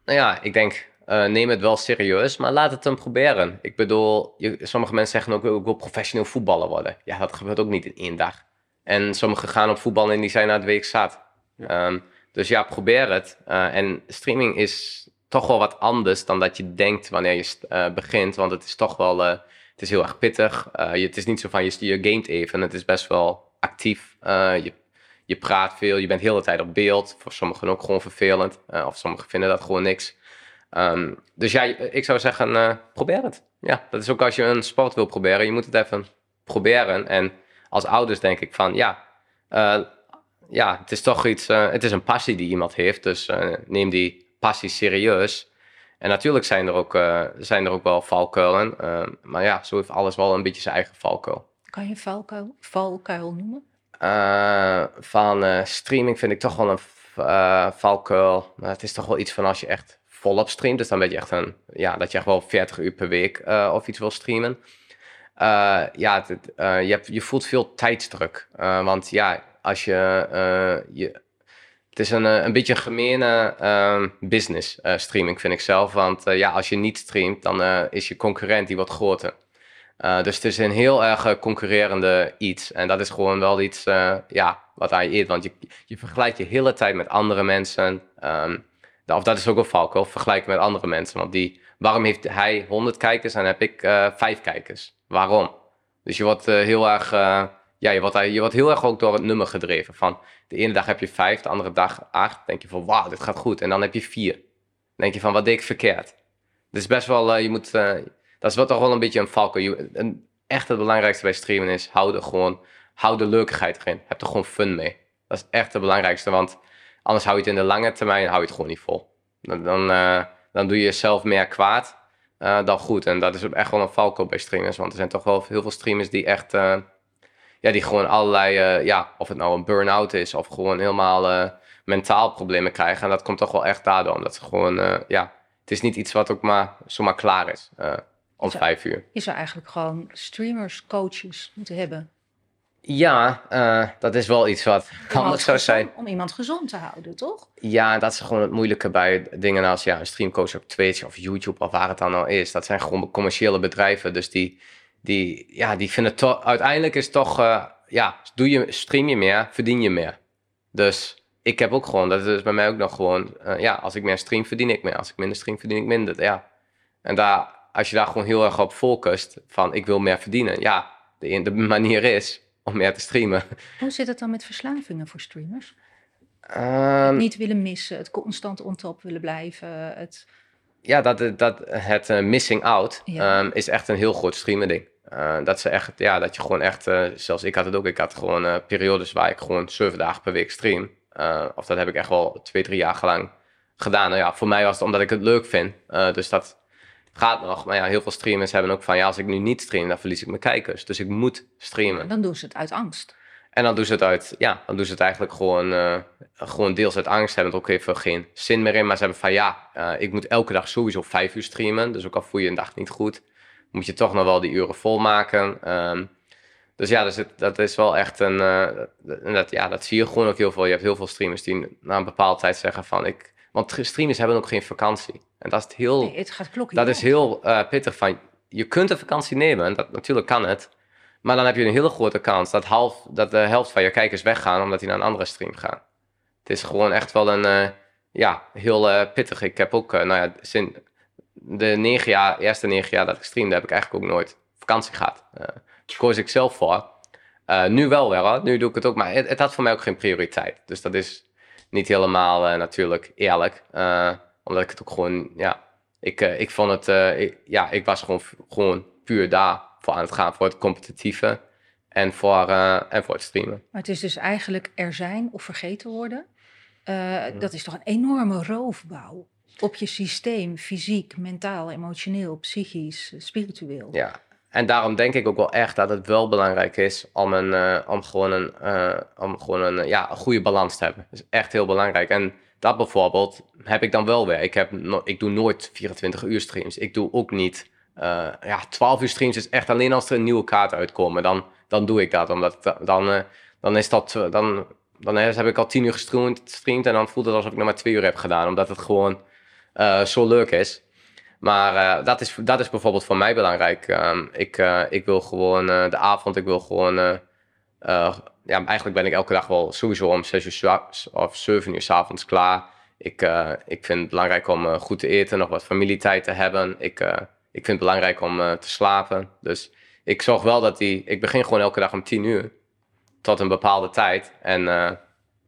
Nou ja, ik denk, neem het wel serieus, maar laat het hem proberen. Ik bedoel, je, sommige mensen zeggen ook, ik wil professioneel voetballer worden. Ja, dat gebeurt ook niet in één dag. En sommigen gaan op voetbal en die zijn na het week zat. Ja. Ehm, dus ja, probeer het. Eh, en streaming is toch wel wat anders dan dat je denkt wanneer je eh, begint. Want het is toch wel, eh, het is heel erg pittig. Je, het is niet zo van, je, je gamet even. Het is best wel actief. Je, je praat veel, je bent de hele tijd op beeld. Voor sommigen ook gewoon vervelend. Of sommigen vinden dat gewoon niks. Ehm, dus ja, ik zou zeggen, probeer het. Ja, dat is ook als je een sport wil proberen. Je moet het even proberen. En als ouders denk ik van, ja, eh, ja het is toch iets, eh, het is een passie die iemand heeft. Dus eh, neem die passie serieus. En natuurlijk zijn er ook, zijn er ook wel valkuilen. maar ja, zo heeft alles wel een beetje zijn eigen valkuil. Kan je een valkuil, valkuil noemen? Van streaming vind ik toch wel een eh, valkuil. Maar het is toch wel iets van als je echt volop streamt. Dus dan ben je echt een, ja, dat je echt wel 40 uur per week of iets wil streamen. Eh, ja, eh, je, je voelt veel tijdsdruk. Eh, want ja, als je, je het is een, een beetje een gemene ehm, business, streaming, vind ik zelf. Want ja, als je niet streamt, dan is je concurrent die wat groter. Dus het is een heel erg concurrerende iets. En dat is gewoon wel iets ja, wat aan je eet. Want je, je vergelijkt je hele tijd met andere mensen. Ehm, of dat is ook een valkuil, vergelijken met andere mensen. Want die, waarom heeft hij 100 kijkers en heb ik eh 5 kijkers? Waarom? Dus je wordt eh, heel erg... eh, ja, je wordt, je wordt heel erg ook door het nummer gedreven. Van de ene dag heb je vijf, de andere dag acht. denk je van, wauw, dit gaat goed. En dan heb je vier. Denk je van, wat deed ik verkeerd? Is best wel, eh, je moet, dat is wel toch wel een beetje een valken. Echt het belangrijkste bij streamen is, hou er gewoon, hou de leukigheid erin. Heb er gewoon fun mee. Dat is echt het belangrijkste, want anders hou je het in de lange termijn, hou je het gewoon niet vol. Dan, dan, dan doe je jezelf meer kwaad eh, dan goed. En dat is ook echt wel een valkuil bij streamers, want er zijn toch wel heel veel streamers die echt, eh, ja, die gewoon allerlei, eh, ja, of het nou een burn-out is of gewoon helemaal mentaal problemen krijgen. En dat komt toch wel echt daardoor, omdat ze gewoon, ja, het is niet iets wat ook maar zomaar klaar is om vijf uur. Je zou eigenlijk gewoon streamers, coaches moeten hebben. Ja, eh, dat is wel iets wat handig zou zijn. Om iemand gezond te houden, toch? Ja, dat is gewoon het moeilijke bij dingen als ja, een streamcoach op Twitch of YouTube of waar het dan al is. Dat zijn gewoon commerciële bedrijven. Dus die, die, ja, die vinden toch, uiteindelijk is toch, eh, ja, doe je, stream je meer, verdien je meer. Dus ik heb ook gewoon, dat is bij mij ook nog gewoon, eh, ja, als ik meer stream, verdien ik meer. Als ik minder stream, verdien ik minder. Ja. En daar, als je daar gewoon heel erg op focust, van ik wil meer verdienen. Ja, de, de manier is om meer te streamen. Hoe zit het dan met verslavingen voor streamers? Ehm, niet willen missen, het constant on top willen blijven. Het... Ja, dat, dat, het eh, missing out Ja. ehm, is echt een heel groot streamen ding. Eh, dat, ze echt, ja, dat je gewoon echt, eh, zelfs ik had het ook, ik had gewoon eh, periodes waar ik gewoon zeven dagen per week stream. Of dat heb ik echt wel twee, drie jaar lang gedaan. Nou ja, voor mij was het omdat ik het leuk vind. Dus dat gaat nog. Maar ja, heel veel streamers hebben ook van, ja, als ik nu niet stream, dan verlies ik mijn kijkers. Dus ik moet streamen. Dan doen ze het uit angst. En dan doen ze het uit, ja, dan doen ze het eigenlijk gewoon, eh, gewoon deels uit angst. Hebben er ook even geen zin meer in. Maar ze hebben van ja, eh, ik moet elke dag sowieso vijf uur streamen. Dus ook al voel je een dag niet goed, moet je toch nog wel die uren volmaken. Ehm dus ja, dus het, dat is wel echt een. eh, dat, ja, dat zie je gewoon ook heel veel. Je hebt heel veel streamers die na een bepaalde tijd zeggen van ik. Want streamers hebben ook geen vakantie. En dat is het heel. Nee, het gaat klokken. Dat is heel eh, pittig van, je kunt een vakantie nemen, en dat, natuurlijk kan het. Maar dan heb je een hele grote kans dat, half, dat de helft van je kijkers weggaan omdat die naar een andere stream gaan. Het is gewoon echt wel een, eh, ja, heel eh, pittig. Ik heb ook, nou ja, sinds de negen jaar, eerste negen jaar dat ik streamde, heb ik eigenlijk ook nooit vakantie gehad. Eh daar koos ik zelf voor. Nu wel weer hoor, nu doe ik het ook, maar het, het had voor mij ook geen prioriteit. Dus dat is niet helemaal eh, natuurlijk eerlijk. Eh, omdat ik het ook gewoon, ja, ik, eh, ik vond het, ik- ja, ik was gewoon, gewoon puur daar voor aan het gaan, voor het competitieve en voor, en voor het streamen. Maar het is dus eigenlijk er zijn of vergeten worden. Eh, Dat is toch een enorme roofbouw op je systeem, fysiek, mentaal, emotioneel, psychisch, spiritueel. Ja. En daarom denk ik ook wel echt dat het wel belangrijk is om, een, eh, om gewoon, een, eh, om gewoon een, ja, een goede balans te hebben. Dat is echt heel belangrijk. En dat bijvoorbeeld heb ik dan wel weer. Ik, heb ik doe nooit 24 uur streams. Ik doe ook niet... eh, ja, 12 uur streams is echt alleen als er een nieuwe kaart uitkomen. Dan, dan doe ik dat. Omdat da- dan, dan is dat... dan, dan heb ik al 10 uur gestreamd, en dan voelt het alsof ik nog maar 2 uur heb gedaan. Omdat het gewoon zo leuk is. Maar eh, dat, is, dat is bijvoorbeeld voor mij belangrijk. Ehm, ik, eh, ik wil gewoon eh, de avond, ik wil gewoon. ja, eigenlijk ben ik elke dag wel sowieso om 6 uur of 7 uur s avonds klaar. Ik, ik vind het belangrijk om goed te eten, nog wat familietijd te hebben. Ik, ik vind het belangrijk om te slapen. Dus ik zorg wel dat die. Ik begin gewoon elke dag om 10 uur tot een bepaalde tijd. En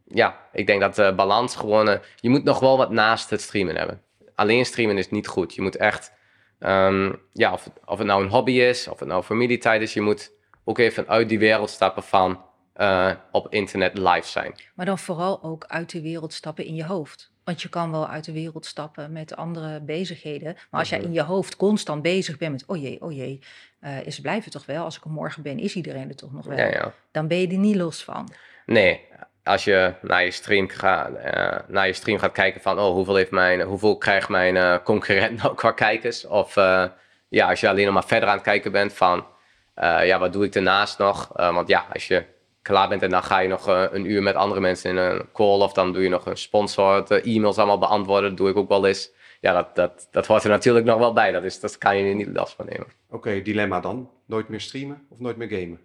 ja, ik denk dat de balans gewoon. je moet nog wel wat naast het streamen hebben alleen streamen is niet goed. Je moet echt, ehm, ja, of het, of het nou een hobby is, of het nou familietijd is, je moet ook even uit die wereld stappen van eh, op internet live zijn. Maar dan vooral ook uit de wereld stappen in je hoofd. Want je kan wel uit de wereld stappen met andere bezigheden. Maar als jij Mhm. in je hoofd constant bezig bent met... oh jee, oh jee, eh ze blijven toch wel? Als ik er morgen ben, is iedereen er toch nog wel? Ja, ja. Dan ben je er niet los van. Nee, als je naar je stream, gaat, eh, naar je stream gaat kijken van, oh, hoeveel, heeft mijn, hoeveel krijgt mijn eh, concurrent <laughs> nou qua kijkers? Of eh, ja, als je alleen nog maar verder aan het kijken bent van, ja, wat doe ik daarnaast nog? Want ja, als je klaar bent en dan ga je nog een uur met andere mensen in een call of dan doe je nog een sponsor, e-mails allemaal beantwoorden, dat doe ik ook wel eens. Ja, dat, dat, dat hoort er natuurlijk nog wel bij, dat, is, dat kan je niet last van nemen. Oké, dilemma dan. Nooit meer streamen of nooit meer gamen?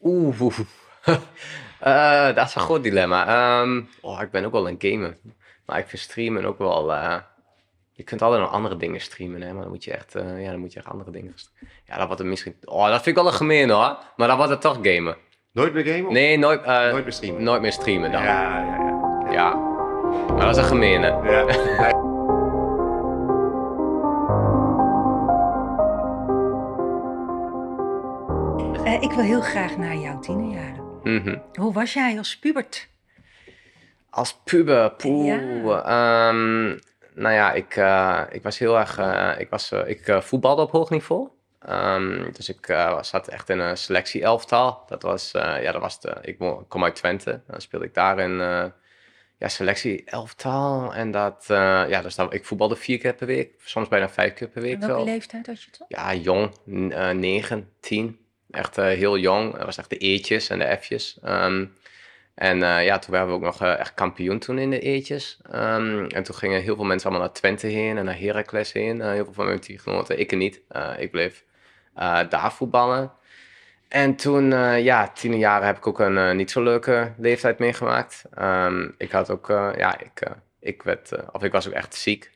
Oeh, oeh, <laughs> Eh, dat is een ah. groot dilemma. Ehm, oh, ik ben ook wel een gamer. Maar ik vind streamen ook wel. Eh, je kunt altijd nog andere dingen streamen, hè? maar dan moet je echt, eh, ja, dan moet je echt andere dingen. Ja, dat wordt het misschien. Oh, dat vind ik wel een gemeen hoor. Maar dan wordt het toch gamen. Nooit meer gamen? Nee, nooit, nooit meer streamen. Nooit meer streamen dan. Ja, ja, ja. ja. Maar dat is een gemeen, hè? Ja. <laughs> ik wil heel graag naar jouw tienerjaar. Mhm. Hoe was jij als pubert? Als puber, poeh. Ja. ehm, nou ja, ik, eh, ik was heel erg... eh, ik was, eh, ik voetbalde op hoog niveau. Ehm, dus ik zat echt in een selectie-elftal. Dat was, ja, dat was de, ik kom uit Twente. Dan speelde ik daar in ja, selectie-elftal. En dat, ja, dus dat, ik voetbalde vier keer per week. Soms bijna vijf keer per week En welke leeftijd had je toen? Ja, jong. Negen, tien. Echt eh, heel jong. Dat was echt de E'tjes en de F'jes. Ehm, en eh, ja, toen waren we ook nog eh, echt kampioen toen in de E'tjes. Ehm, en toen gingen heel veel mensen allemaal naar Twente heen en naar Heracles heen. Heel veel van mijn teamgenoten. Ik niet. Ik bleef daar voetballen. En toen, ja, tien jaar heb ik ook een niet zo leuke leeftijd meegemaakt. Ehm, ik had ook, ja, ik, ik werd, of ik was ook echt ziek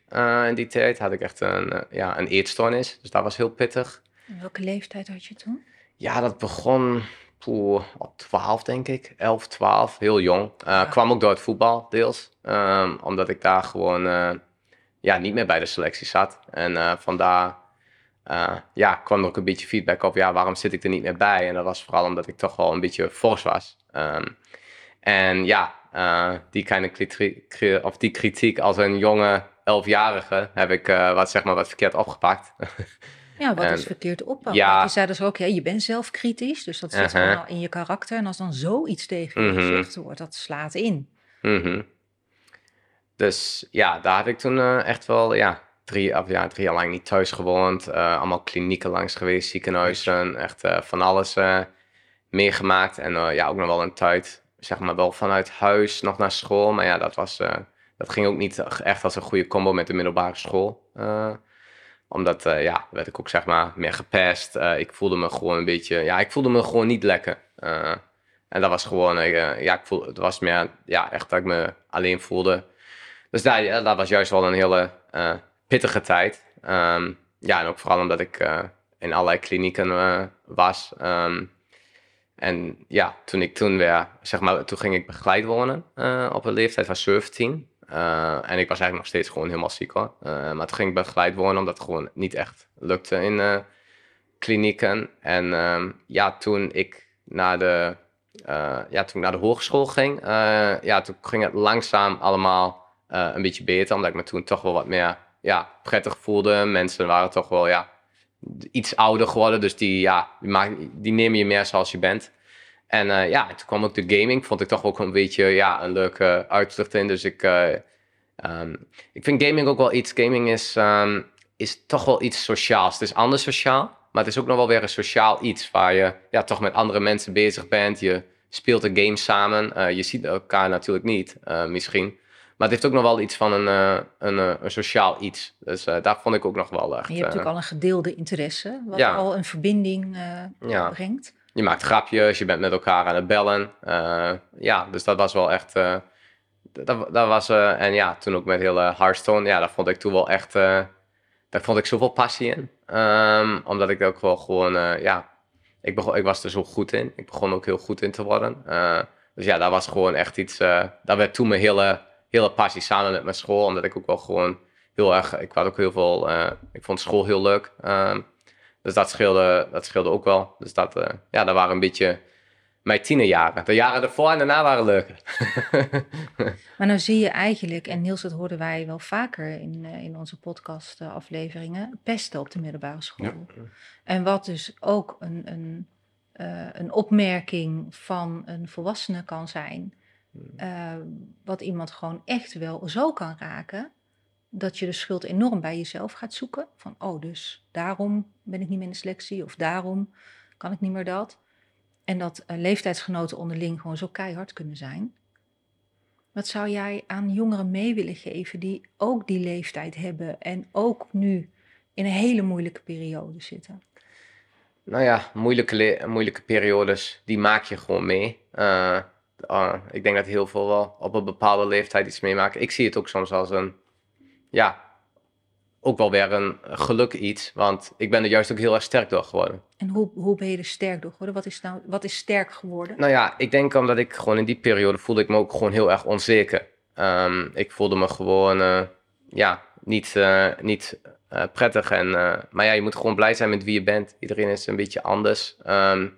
in die tijd. Had ik echt een, ja, een eetstoornis. Dus dat was heel pittig. En welke leeftijd had je toen? Ja, dat begon poeh, op 12, denk ik. 11, 12, heel jong. Eh. Kwam ook door het voetbal, deels. Ehm, omdat ik daar gewoon eh, ja, niet meer bij de selectie zat. En eh, vandaar ja, kwam er ook een beetje feedback op, ja, waarom zit ik er niet meer bij? En dat was vooral omdat ik toch wel een beetje fors was. Ehm, en ja, die, kleine kritiek, kri- of die kritiek als een jonge elfjarige heb ik wat, zeg maar, wat verkeerd opgepakt. <laughs> Ja, wat En- is verkeerd oppakken? ja. Je zei dus ook, ja, je bent zelf kritisch, dus dat zit Uh-huh. gewoon al in je karakter. En als dan zoiets tegen je Mhm. gezegd wordt, dat slaat in. Mhm. Dus ja, daar heb ik toen eh, echt wel ja, drie, of, ja, drie jaar lang niet thuis gewoond. Eh, allemaal klinieken langs geweest, ziekenhuizen, echt eh, van alles meegemaakt. En ja, ook nog wel een tijd, zeg maar wel vanuit huis nog naar school. Maar ja, dat, was, dat ging ook niet echt als een goede combo met de middelbare school. Omdat, eh, ja, werd ik ook zeg maar meer gepest. Eh, ik voelde me gewoon een beetje, ja, ik voelde me gewoon niet lekker. Eh, en dat was gewoon, ja, ik voel, het was meer, ja, echt dat ik me alleen voelde. Dus daar, ja, dat was juist wel een hele pittige tijd. Ehm, ja, en ook vooral omdat ik in allerlei klinieken was. Ehm, en ja, toen ik toen weer, zeg maar, toen ging ik begeleid wonen op een leeftijd van 17. Eh, en ik was eigenlijk nog steeds gewoon helemaal ziek hoor. Eh, maar toen ging ik begeleid wonen omdat het gewoon niet echt lukte in eh, klinieken. En ehm, ja, toen ik naar de, ja, toen naar de hogeschool ging, ja, toen ging het langzaam allemaal een beetje beter. Omdat ik me toen toch wel wat meer ja, prettig voelde. Mensen waren toch wel ja, iets ouder geworden. Dus die, ja, die, die nemen je meer zoals je bent. En eh, ja, toen kwam ook de gaming. Vond ik toch ook een beetje ja, een leuke uitzicht in. Dus ik, eh, ehm, ik vind gaming ook wel iets. Gaming is, ehm, is toch wel iets sociaals. Het is anders sociaal. Maar het is ook nog wel weer een sociaal iets. Waar je ja, toch met andere mensen bezig bent. Je speelt een game samen. Eh, je ziet elkaar natuurlijk niet, eh, misschien. Maar het heeft ook nog wel iets van een, eh, een, eh, een sociaal iets. Dus eh, daar vond ik ook nog wel echt... En je hebt eh, natuurlijk al een gedeelde interesse, wat Ja. al een verbinding eh, ja. brengt. Je maakt grapjes, je bent met elkaar aan het bellen. Eh, ja, dus dat was wel echt... eh, dat, dat was... eh, en ja, toen ook met heel eh, Hearthstone. Ja, daar vond ik toen wel echt... daar vond ik zoveel passie in. Ehm, omdat ik ook wel gewoon... ja, ik, begon, ik was er zo goed in. Ik begon ook heel goed in te worden. Dus ja, dat was gewoon echt iets... dat werd toen mijn hele, hele passie samen met mijn school. Omdat ik ook wel gewoon heel erg... Ik had ook heel veel... ik vond school heel leuk. Ehm, dus dat scheelde, dat scheelde ook wel. Dus dat, eh, ja, dat waren een beetje mijn tienerjaren. De jaren ervoor en daarna waren leuker. <laughs> Maar nou zie je eigenlijk, en Niels, dat hoorden wij wel vaker in, eh, in onze podcastafleveringen, pesten op de middelbare school. En wat dus ook een, een, eh, een opmerking van een volwassene kan zijn, eh, wat iemand gewoon echt wel zo kan raken, dat je de schuld enorm bij jezelf gaat zoeken. Van, oh, dus daarom ben ik niet meer in de selectie, of daarom kan ik niet meer dat. En dat eh, leeftijdsgenoten onderling gewoon zo keihard kunnen zijn. Wat zou jij aan jongeren mee willen geven die ook die leeftijd hebben en ook nu in een hele moeilijke periode zitten? Nou ja, moeilijke, moeilijke periodes, die maak je gewoon mee. Eh, eh, ik denk dat heel veel wel op een bepaalde leeftijd iets meemaken. Ik zie het ook soms als een, ja, ook wel weer een geluk iets. Want ik ben er juist ook heel erg sterk door geworden. En hoe, hoe ben je er sterk door geworden? Wat is, nou, wat is sterk geworden? Nou ja, ik denk omdat ik gewoon in die periode voelde ik me ook gewoon heel erg onzeker. Ehm, ik voelde me gewoon, eh, ja, niet, eh, niet eh, prettig. En, maar ja, je moet gewoon blij zijn met wie je bent. Iedereen is een beetje anders. Ehm,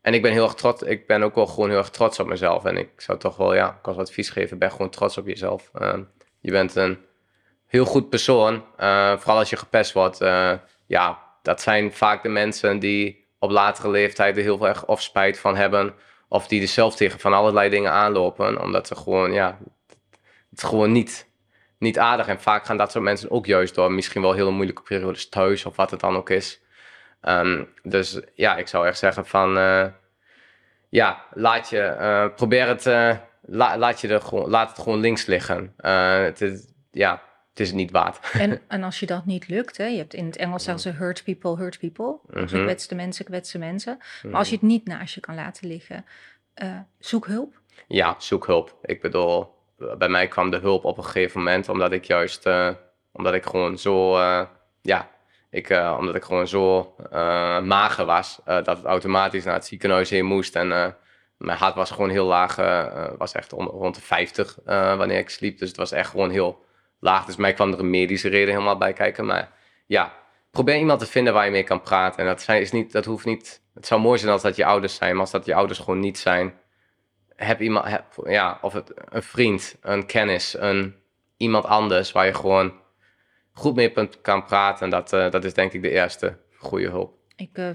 en ik ben heel erg trots. Ik ben ook wel gewoon heel erg trots op mezelf. En ik zou toch wel, ja, ik als advies geven, ben gewoon trots op jezelf. Ehm, je bent een heel goed persoon. Uh, vooral als je gepest wordt. Uh, ja, dat zijn vaak de mensen die op latere leeftijd er heel veel of spijt van hebben. Of die er zelf tegen van allerlei dingen aanlopen. Omdat ze gewoon, ja, het gewoon niet, niet aardig. En vaak gaan dat soort mensen ook juist door misschien wel hele moeilijke periodes thuis of wat het dan ook is. Um, dus ja, ik zou echt zeggen van, uh, ja, laat je, probeer het, uh, la, laat, je er gewoon, laat het gewoon links liggen. het is, ja, het is niet waard. <laughs> En, en als je dat niet lukt, hè, je hebt in het Engels zelfs ze hurt people, hurt people. Mm kwetste mensen, kwetste mensen. Maar als je het niet naast je kan laten liggen, zoek hulp. Ja, zoek hulp. Ik bedoel, bij mij kwam de hulp op een gegeven moment omdat ik juist, omdat ik gewoon zo, ja, ik, uh, omdat ik gewoon zo mager was, dat het automatisch naar het ziekenhuis heen moest. En mijn hart was gewoon heel laag, was echt rond de 50 wanneer ik sliep. Dus het was echt gewoon heel laag. Dus mij kwam er een medische reden helemaal bij kijken. Maar ja, probeer iemand te vinden waar je mee kan praten. En dat, zijn, is niet, dat hoeft niet, het zou mooi zijn als dat je ouders zijn, maar als dat je ouders gewoon niet zijn. Heb iemand, heb, ja, of het, een vriend, een kennis, een, iemand anders waar je gewoon goed mee kan praten. En dat, uh, dat is denk ik de eerste goede hulp. Ik, uh,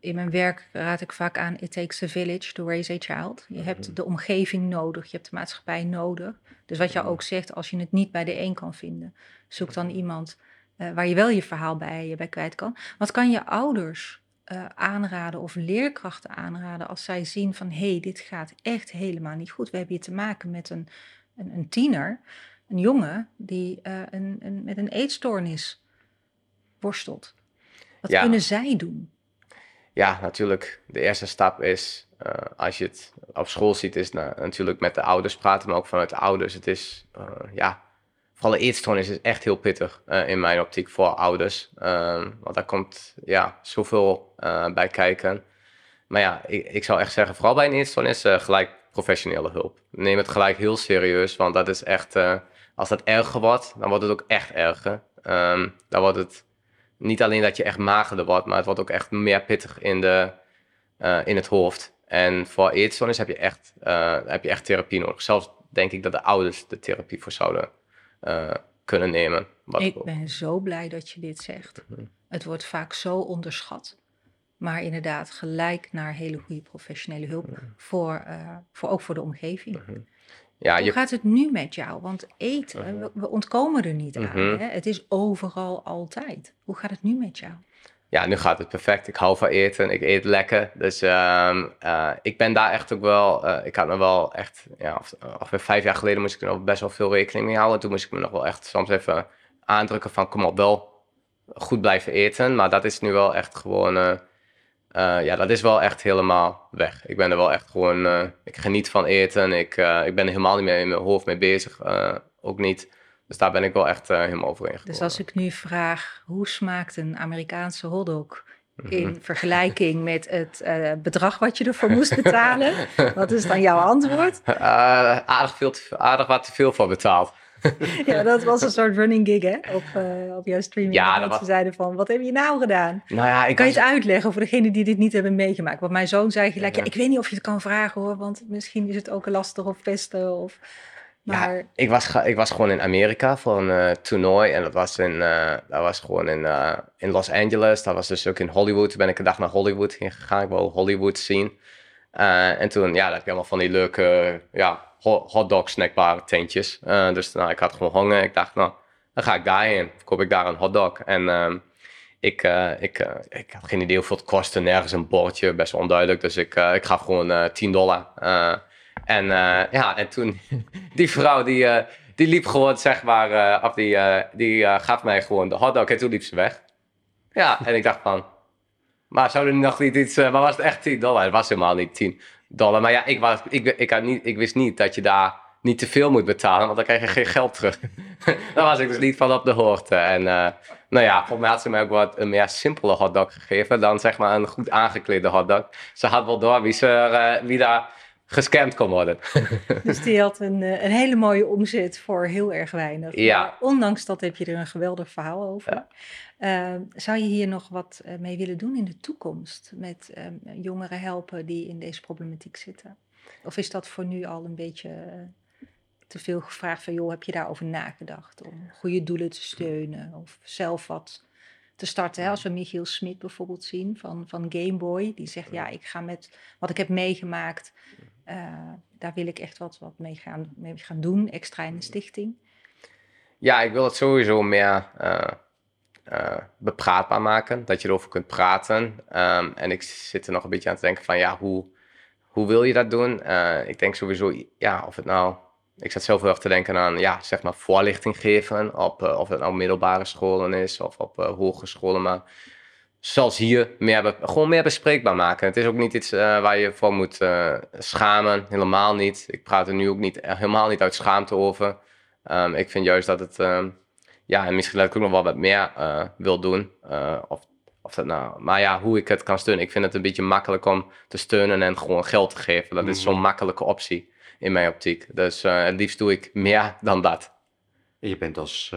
in mijn werk raad ik vaak aan: It takes a village to raise a child. Je hebt mhm. de omgeving nodig, je hebt de maatschappij nodig. Dus wat jou mhm. ook zegt, als je het niet bij de een kan vinden, zoek dan iemand uh, waar je wel je verhaal bij, bij kwijt kan. Wat kan je ouders aanraden of leerkrachten aanraden als zij zien van hé, hey, dit gaat echt helemaal niet goed. We hebben hier te maken met een, een, een tiener een jongen die uh, een, een, met een eetstoornis worstelt. Wat kunnen zij doen? Ja, natuurlijk. De eerste stap is, uh, als je het op school ziet, is natuurlijk met de ouders praten, maar ook vanuit de ouders. Het is, uh, ja, vooral de eetstoornis is echt heel pittig in mijn optiek voor ouders. Ehm, want daar komt, ja, zoveel bij kijken. Maar ja, ik, ik, zou echt zeggen, vooral bij een eetstoornis, gelijk professionele hulp. Neem het gelijk heel serieus, want dat is echt als dat erger wordt, dan wordt het ook echt erger. Um, dan wordt het niet alleen dat je echt magerder wordt, maar het wordt ook echt meer pittig in, de, in het hoofd. En voor eetstoornis heb je, echt, uh, heb je echt therapie nodig. Zelfs denk ik dat de ouders de therapie voor zouden uh, kunnen nemen. Wat ik ben zo blij dat je dit zegt. Mhm. Het wordt vaak zo onderschat. Maar inderdaad, gelijk naar hele goede professionele hulp. Mhm. Voor, voor, ook voor de omgeving. Mhm. Ja, Hoe gaat het nu met jou? Want eten, mhm. we, ontkomen er niet aan. Hè? Het is overal altijd. Hoe gaat het nu met jou? Ja, nu gaat het perfect. Ik hou van eten. Ik eet lekker. Dus uh, uh, ik ben daar echt ook wel. Uh, ik had me wel echt. Ja, ongeveer vijf jaar geleden moest ik er nog best wel veel rekening mee houden. Toen moest ik me nog wel echt soms even aandrukken van kom op, wel goed blijven eten. Maar dat is nu wel echt gewoon uh, ja, dat is wel echt helemaal weg. Ik ben er wel echt gewoon, ik geniet van eten. Ik, ik ben er helemaal niet meer in mijn hoofd mee bezig. ook niet. Dus daar ben ik wel echt helemaal over in Dus als ik nu vraag, hoe smaakt een Amerikaanse hotdog in mhm. vergelijking met het bedrag wat je ervoor moest <laughs> betalen? wat is dan jouw antwoord? aardig, veel te, aardig wat te veel voor betaald. <laughs> ja, dat was een soort running gig, hè? Op, uh, op jouw streaming. Ja, dat was... Ze zeiden van, wat heb je nou gedaan? Nou ja, ik kan je het uitleggen voor degenen die dit niet hebben meegemaakt? Want mijn zoon zei gelijk, ja, ik weet niet of je het kan vragen hoor, want misschien is het ook lastig of pesten of... Maar... Ja, ik was, ik was gewoon in Amerika voor een uh, toernooi en dat was, in, uh, dat was gewoon in, uh, in Los Angeles. Dat was dus ook in Hollywood. Toen ben ik een dag naar Hollywood gegaan. Ik wil Hollywood zien. en toen, ja, dat heb ik allemaal van die leuke, ja, hotdog snackbare tentjes. Dus nou, ik had gewoon honger. Ik dacht, nou, dan ga ik daarheen. Koop ik daar een hotdog. En uh, ik, ik, ik had geen idee hoeveel het kostte. Nergens een bordje, best onduidelijk. Dus ik, ik gaf gewoon 10 dollar. En ja, en toen, <laughs> die vrouw die, die liep gewoon, zeg maar, of die, die gaf mij gewoon de hotdog. En toen liep ze weg. Ja, en ik dacht van, maar zou er nog niet iets, maar was het echt 10 dollar? Het was helemaal niet 10 dollar. Maar ja, ik, was, ik, ik, had niet, ik wist niet dat je daar niet te veel moet betalen, want dan krijg je geen geld terug. <laughs> daar was ik dus niet van op de hoogte. En uh, nou ja, volgens mij had ze mij ook wat een meer simpele hotdog gegeven dan zeg maar een goed aangeklede hotdog. Ze had wel door wie, ze, uh, wie daar gescamd kon worden. <laughs> Dus die had een, eh, een hele mooie omzet voor heel erg weinig. Ja. Maar ondanks dat heb je er een geweldig verhaal over. Ja. Eh, zou je hier nog wat eh, mee willen doen in de toekomst? Met jongeren helpen die in deze problematiek zitten? Of is dat voor nu al een beetje te veel gevraagd van... joh, heb je daarover nagedacht om goede doelen te steunen of zelf wat te starten? Hè? Als we Michiel Smit bijvoorbeeld zien van, van Gameboy... die zegt, ja, ik ga met wat ik heb meegemaakt... eh, daar wil ik echt wat, wat mee, gaan, mee gaan doen, extra in de stichting. Ja, ik wil het sowieso meer eh, eh, bepraatbaar maken. Dat je erover kunt praten. Ehm, en ik zit er nog een beetje aan te denken van ja, hoe, hoe wil je dat doen? Ik denk sowieso, ja, of het nou... Ik zat zelf heel erg te denken aan, ja, zeg maar voorlichting geven. Op, of het nou middelbare scholen is of op hogescholen. Maar zoals hier, meer gewoon meer bespreekbaar maken. Het is ook niet iets eh, waar je voor moet eh, schamen. Helemaal niet. Ik praat er nu ook niet, helemaal niet uit schaamte over. Ehm, ik vind juist dat het, ehm, ja, en misschien dat ik ook nog wel wat meer eh, wil doen. Of, of dat nou, maar ja, hoe ik het kan steunen. Ik vind het een beetje makkelijk om te steunen en gewoon geld te geven. Dat is zo'n makkelijke optie in mijn optiek. Dus het liefst doe ik meer dan dat. Je bent als,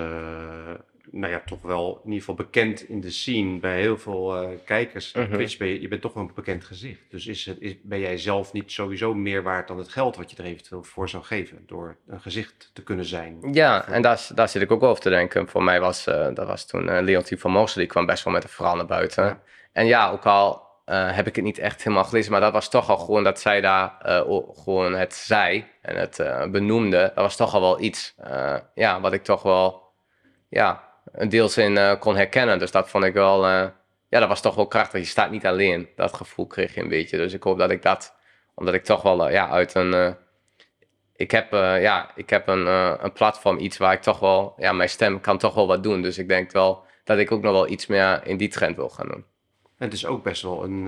nou ja, toch wel in ieder geval bekend in de scene bij heel veel eh, kijkers. Mhm. Twitch ben je, je bent toch wel een bekend gezicht. Dus is het, is, ben jij zelf niet sowieso meer waard dan het geld wat je er eventueel voor zou geven? Door een gezicht te kunnen zijn. Ja, en daar, daar zit ik ook over te denken. Voor mij was, eh, dat was toen uh, Leontien van Morsel, die kwam best wel met een verhaal naar buiten. Ja. En ja, ook al eh, heb ik het niet echt helemaal gelezen, maar dat was toch al gewoon dat zij daar eh, gewoon het zei en het eh, benoemde. Dat was toch al wel iets, eh, ja, wat ik toch wel, ja, deels in eh, kon herkennen. Dus dat vond ik wel, eh, ja, dat was toch wel krachtig. Je staat niet alleen. Dat gevoel kreeg je een beetje. Dus ik hoop dat ik dat, omdat ik toch wel, eh, ja, uit een... ik heb, ja, ik heb een, een platform, iets waar ik toch wel, ja, mijn stem kan toch wel wat doen. Dus ik denk wel dat ik ook nog wel iets meer in die trend wil gaan doen. En het is ook best wel een,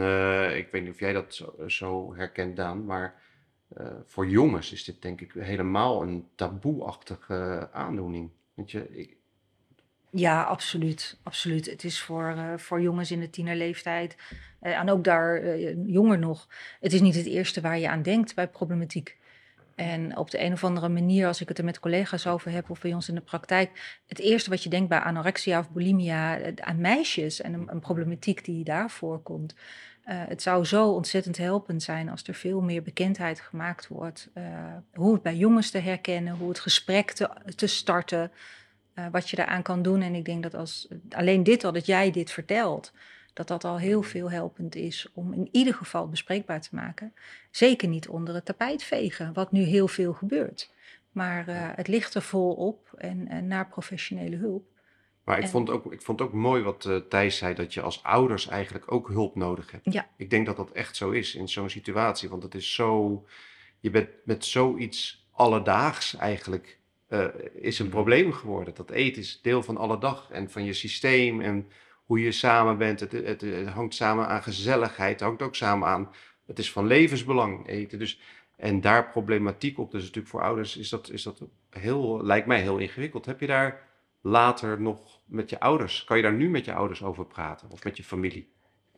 ik weet niet of jij dat zo, herkent, Daan, maar voor jongens is dit denk ik helemaal een taboe-achtige aandoening. Weet je, ik, Ja, absoluut. absoluut. Het is voor, eh, voor jongens in de tienerleeftijd eh, en ook daar eh, jonger nog. Het is niet het eerste waar je aan denkt bij problematiek. En op de een of andere manier, als ik het er met collega's over heb of bij ons in de praktijk, het eerste wat je denkt bij anorexia of bulimia aan meisjes en een, problematiek die daar voorkomt. Het zou zo ontzettend helpend zijn als er veel meer bekendheid gemaakt wordt. hoe het bij jongens te herkennen, hoe het gesprek te, te starten eh, wat je daaraan kan doen. En ik denk dat als alleen dit al, dat jij dit vertelt, dat dat al heel veel helpend is om in ieder geval bespreekbaar te maken. Zeker niet onder het tapijt vegen, wat nu heel veel gebeurt. Maar eh, het ligt er vol op en, en naar professionele hulp. maar ik En- vond, ook, ik vond ook mooi wat eh, Thijs zei, dat je als ouders eigenlijk ook hulp nodig hebt. Ja. Ik denk dat dat echt zo is in zo'n situatie, want het is zo, je bent met zoiets alledaags eigenlijk, eh, is een probleem geworden. Dat eten is deel van alle dag en van je systeem en hoe je samen bent. Het, het, het hangt samen aan gezelligheid, het hangt ook samen aan, het is van levensbelang eten. Dus, en daar problematiek op, dus natuurlijk voor ouders is dat, is dat heel, lijkt mij heel ingewikkeld. Heb je daar later nog met je ouders, kan je daar nu met je ouders over praten of met je familie?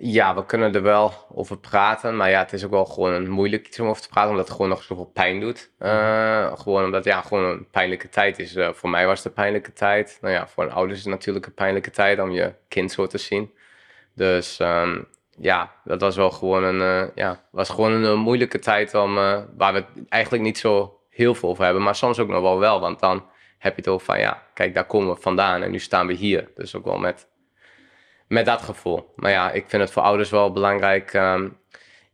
Ja, we kunnen er wel over praten, maar ja, het is ook wel gewoon een moeilijk iets om over te praten, omdat het gewoon nog zoveel pijn doet. Eh, gewoon omdat ja, gewoon een pijnlijke tijd is. Eh, voor mij was het een pijnlijke tijd. Nou ja, voor een ouders is het natuurlijk een pijnlijke tijd om je kind zo te zien. Dus ehm, ja, dat was wel gewoon een, eh, ja, was gewoon een, moeilijke tijd om, waar we het eigenlijk niet zo heel veel over hebben, maar soms ook nog wel wel, want dan heb je het over van ja, kijk, daar komen we vandaan en nu staan we hier. Dus ook wel met met dat gevoel. Maar ja, ik vind het voor ouders wel belangrijk. ehm,